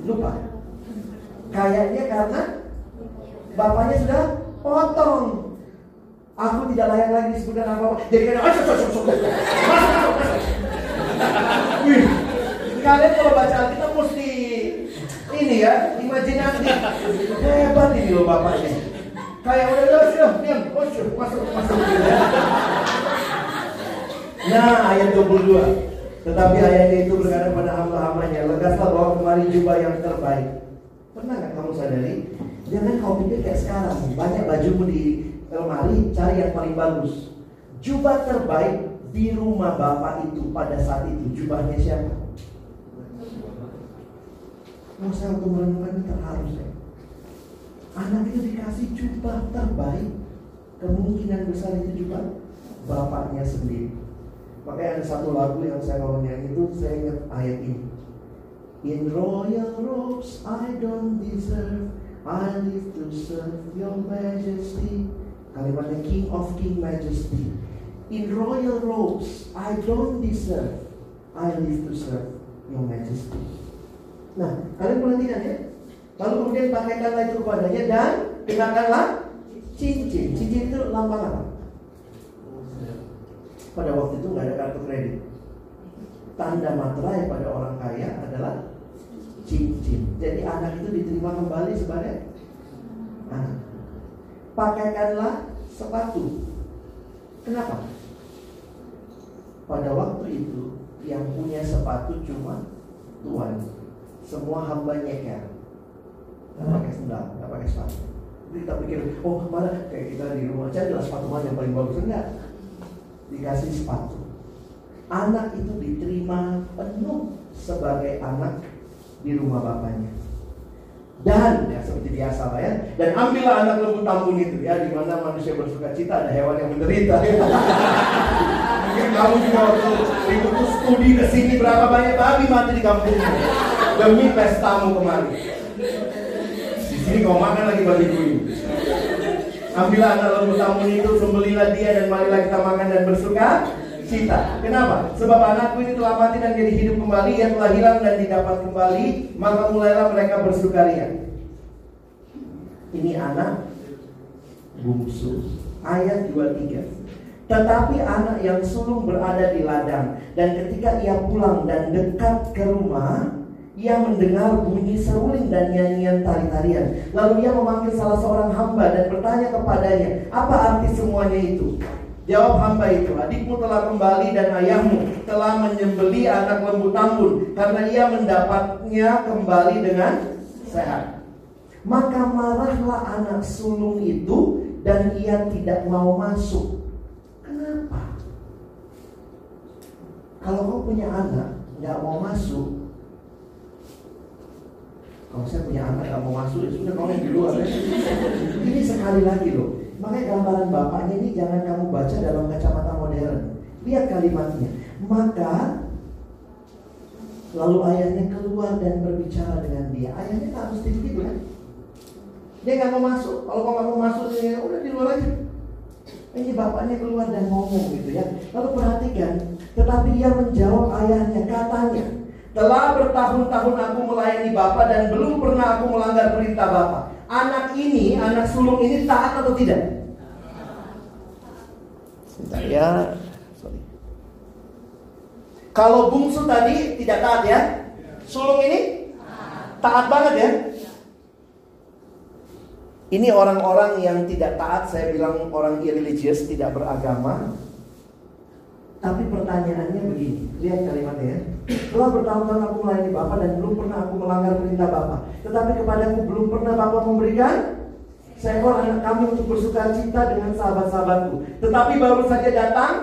Lupa. Kayaknya karena bapaknya sudah potong. Aku tidak layak lagi disebutkan apa-apa. Jadi kan. Wih, kalian kalau baca Alkitab mesti ini ya, imajinasi. Hebat ini loh bapaknya. Kayak udah udah sudah diam, masuk, masuk, masuk. Nah, ayat 22. Tetapi ayatnya itu berkata pada hamba-hambanya, legaslah bawa kemari jubah yang terbaik. Pernah nggak kamu sadari? Jangan kau pikir kayak sekarang, banyak bajumu di lemari, cari yang paling bagus. Jubah terbaik di rumah bapak itu pada saat itu jubahnya siapa? Oh, saya waktu merenungkan ini terharu saya. Anak itu dikasih jubah terbaik, kemungkinan besar itu jubah bapaknya sendiri. Makanya ada satu lagu yang saya mau nyanyi itu saya ingat ayat ini. In royal robes I don't deserve, I live to serve your majesty. Kalimatnya King of King Majesty. In royal robes I don't deserve, I live to serve your majesty. Nah, kalian perhatikan ya. Lalu kemudian pakaikanlah itu kepadanya dan kenakanlah cincin. Cincin itu lambang apa? Pada waktu itu nggak ada kartu kredit. Tanda materai pada orang kaya adalah cincin. Jadi anak itu diterima kembali sebagai anak. Pakaikanlah sepatu. Kenapa? Pada waktu itu yang punya sepatu cuma tuan. Semua hamba nyeker. Nggak pakai sendal, nggak pakai sepatu. Jadi kita pikir, oh mana kayak kita di rumah aja jelas sepatu mana yang paling bagus enggak? Dikasih sepatu. Anak itu diterima penuh sebagai anak di rumah bapaknya. Dan ya seperti biasa lah ya. Dan ambillah anak lembu tambun itu ya, di mana manusia bersuka cita ada hewan yang menderita. Mungkin kamu juga waktu ikut studi ke sini berapa banyak babi mati di kampungmu demi pestamu kemarin. Di sini kau makan lagi babi kuyu. Ambillah anak lembu tambun itu, sembelilah dia dan marilah kita makan dan bersuka cita. Kenapa? Sebab anakku ini telah mati dan jadi hidup kembali, ia telah hilang dan didapat kembali, maka mulailah mereka bersukaria. Ini anak bungsu. Ayat 23. Tetapi anak yang sulung berada di ladang Dan ketika ia pulang dan dekat ke rumah Ia mendengar bunyi seruling dan nyanyian tari-tarian Lalu ia memanggil salah seorang hamba dan bertanya kepadanya Apa arti semuanya itu? Jawab hamba itu, adikmu telah kembali dan ayahmu telah menyembeli anak lembu tambun karena ia mendapatnya kembali dengan sehat. Maka marahlah anak sulung itu dan ia tidak mau masuk. Kenapa? Kalau kau punya anak nggak mau masuk, kalau saya punya anak nggak mau masuk, ya sudah kau yang di luar ya. Ini sekali lagi loh, Makanya gambaran bapaknya ini jangan kamu baca dalam kacamata modern. Lihat kalimatnya. Maka lalu ayahnya keluar dan berbicara dengan dia. Ayahnya tak mesti begitu kan? Dia nggak mau masuk. Kalau nggak mau masuk, ya udah di luar aja. Ini bapaknya keluar dan ngomong gitu ya. Lalu perhatikan, tetapi ia menjawab ayahnya, katanya, telah bertahun-tahun aku melayani Bapak dan belum pernah aku melanggar perintah Bapak anak ini, anak sulung ini taat atau tidak? Sebentar ya. Sorry. Kalau bungsu tadi tidak taat ya. Sulung ini taat banget ya. Ini orang-orang yang tidak taat, saya bilang orang irreligious, tidak beragama. Tapi pertanyaannya begini, lihat kalimatnya ya. Telah bertahun-tahun aku melayani Bapak dan belum pernah aku melanggar perintah Bapak. Tetapi kepadaku belum pernah Bapak memberikan seekor anak kami untuk bersuka cita dengan sahabat-sahabatku. Tetapi baru saja datang.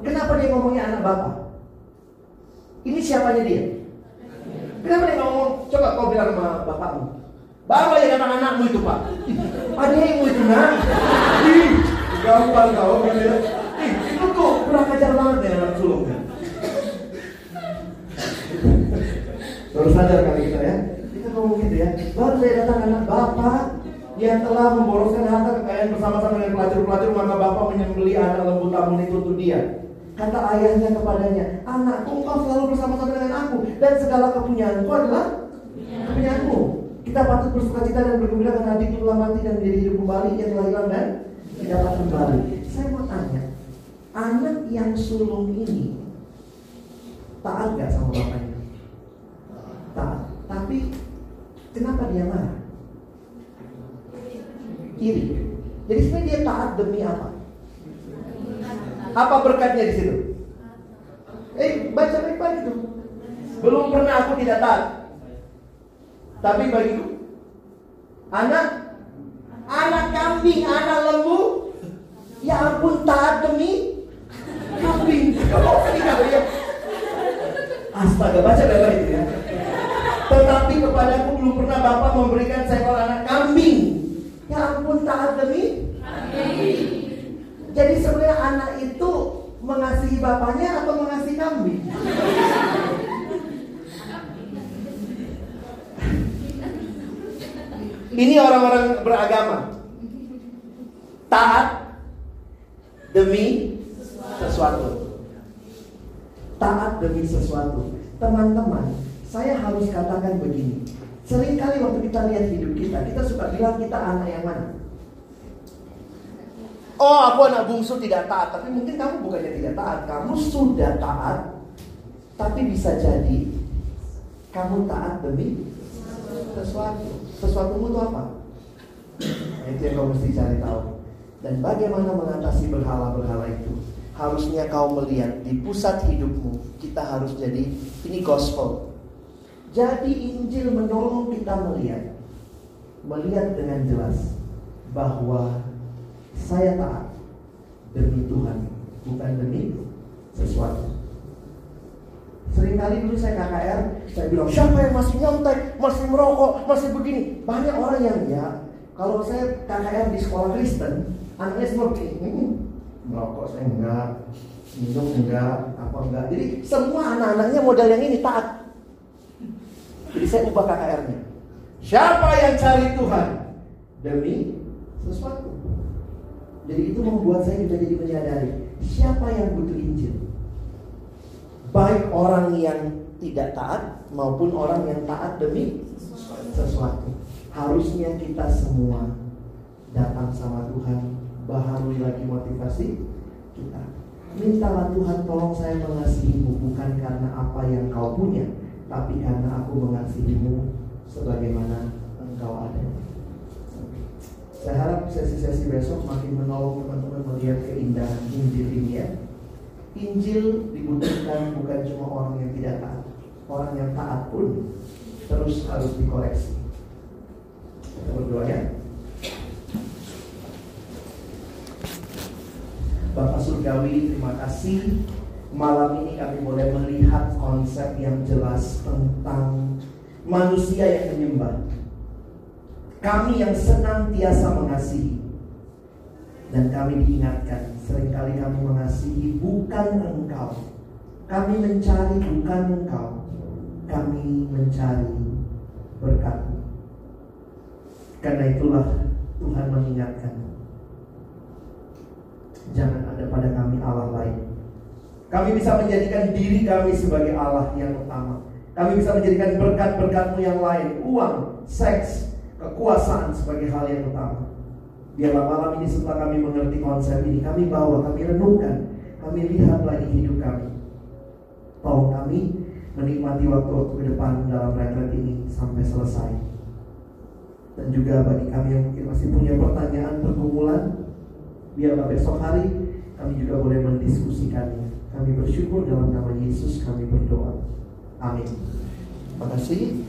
Kenapa dia ngomongnya anak Bapak? Ini siapanya dia? Kenapa dia ngomong? Coba kau bilang sama bapakmu. Baru aja datang anakmu itu pak. Adikmu itu nak. Gampang kau gitu ya. Ajar banget ya anak sulung kan. Baru sadar kali kita ya. Kita ngomong gitu ya. Baru saya datang anak bapak yang telah memboroskan harta kekayaan bersama-sama dengan pelacur-pelacur maka bapak menyembeli anak lembu tabung itu untuk dia. Kata ayahnya kepadanya, anakku engkau selalu bersama-sama dengan aku dan segala kepunyaanku adalah kepunyaanmu. Kita patut bersuka cita dan bergembira karena adik telah mati dan menjadi hidup kembali, ia telah hilang dan dapat kembali. Saya mau tanya, anak yang sulung ini taat gak sama bapaknya? Taat. Tapi kenapa dia marah? Iri. Jadi sebenarnya dia taat demi apa? Apa berkatnya di situ? Eh, baca baik-baik itu. Belum pernah aku tidak taat. Tapi bagiku, anak, anak kambing, anak lembu, ya ampun taat demi kambing. ya? Astaga, baca baik-baik itu ya. Tetapi kepadaku belum pernah Bapak memberikan seekor anak kambing. Ya ampun taat demi Jadi sebenarnya anak itu mengasihi bapaknya atau mengasihi kambing? Ini orang-orang beragama. Taat demi sesuatu. Taat demi sesuatu. Teman-teman, saya harus katakan begini. Seringkali waktu kita lihat hidup kita, kita suka bilang kita anak yang mana? Oh, aku anak bungsu tidak taat, tapi mungkin kamu bukannya tidak taat, kamu sudah taat, tapi bisa jadi kamu taat demi sesuatu. Sesuatu itu apa? Itu yang kau mesti cari tahu. Dan bagaimana mengatasi berhala-berhala itu? Harusnya kau melihat di pusat hidupmu, kita harus jadi ini gospel. Jadi Injil menolong kita melihat, melihat dengan jelas bahwa saya taat demi Tuhan, bukan demi sesuatu. Seringkali dulu saya KKR, saya bilang siapa yang masih nyontek, masih merokok, masih begini. Banyak orang yang ya, kalau saya KKR di sekolah Kristen, anaknya begini, hmm, merokok saya enggak, minum enggak, apa enggak. Jadi semua anak-anaknya modal yang ini taat. Jadi saya ubah KKR-nya. Siapa yang cari Tuhan demi sesuatu. Jadi itu membuat saya juga jadi menyadari siapa yang butuh Injil. Baik orang yang tidak taat maupun orang yang taat demi sesuatu. Harusnya kita semua datang sama Tuhan baharui lagi motivasi kita. Mintalah Tuhan tolong saya mengasihimu bukan karena apa yang kau punya, tapi karena aku mengasihimu sebagaimana engkau ada. Saya harap sesi-sesi besok makin menolong teman-teman melihat keindahan Injil ini ya. Injil dibutuhkan bukan cuma orang yang tidak taat, orang yang taat pun terus harus dikoreksi. Kita berdoa ya. Bapak Surgawi, terima kasih. Malam ini kami boleh melihat konsep yang jelas tentang manusia yang menyembah. Kami yang senantiasa mengasihi. Dan kami diingatkan, sering kali kami mengasihi bukan engkau. Kami mencari bukan engkau. Kami mencari berkatmu. Karena itulah Tuhan mengingatkan Jangan ada pada kami Allah lain. Kami bisa menjadikan diri kami sebagai Allah yang utama. Kami bisa menjadikan berkat-berkatmu yang lain Uang, seks, kekuasaan sebagai hal yang utama. Biarlah malam ini setelah kami mengerti konsep ini Kami bawa, kami renungkan Kami lihat lagi hidup kami. Tolong kami menikmati waktu-waktu ke depan dalam retret ini sampai selesai. Dan juga bagi kami yang mungkin masih punya pertanyaan pergumulan biarlah besok hari kami juga boleh mendiskusikannya. Kami bersyukur dalam nama Yesus kami berdoa. Amin. Terima kasih.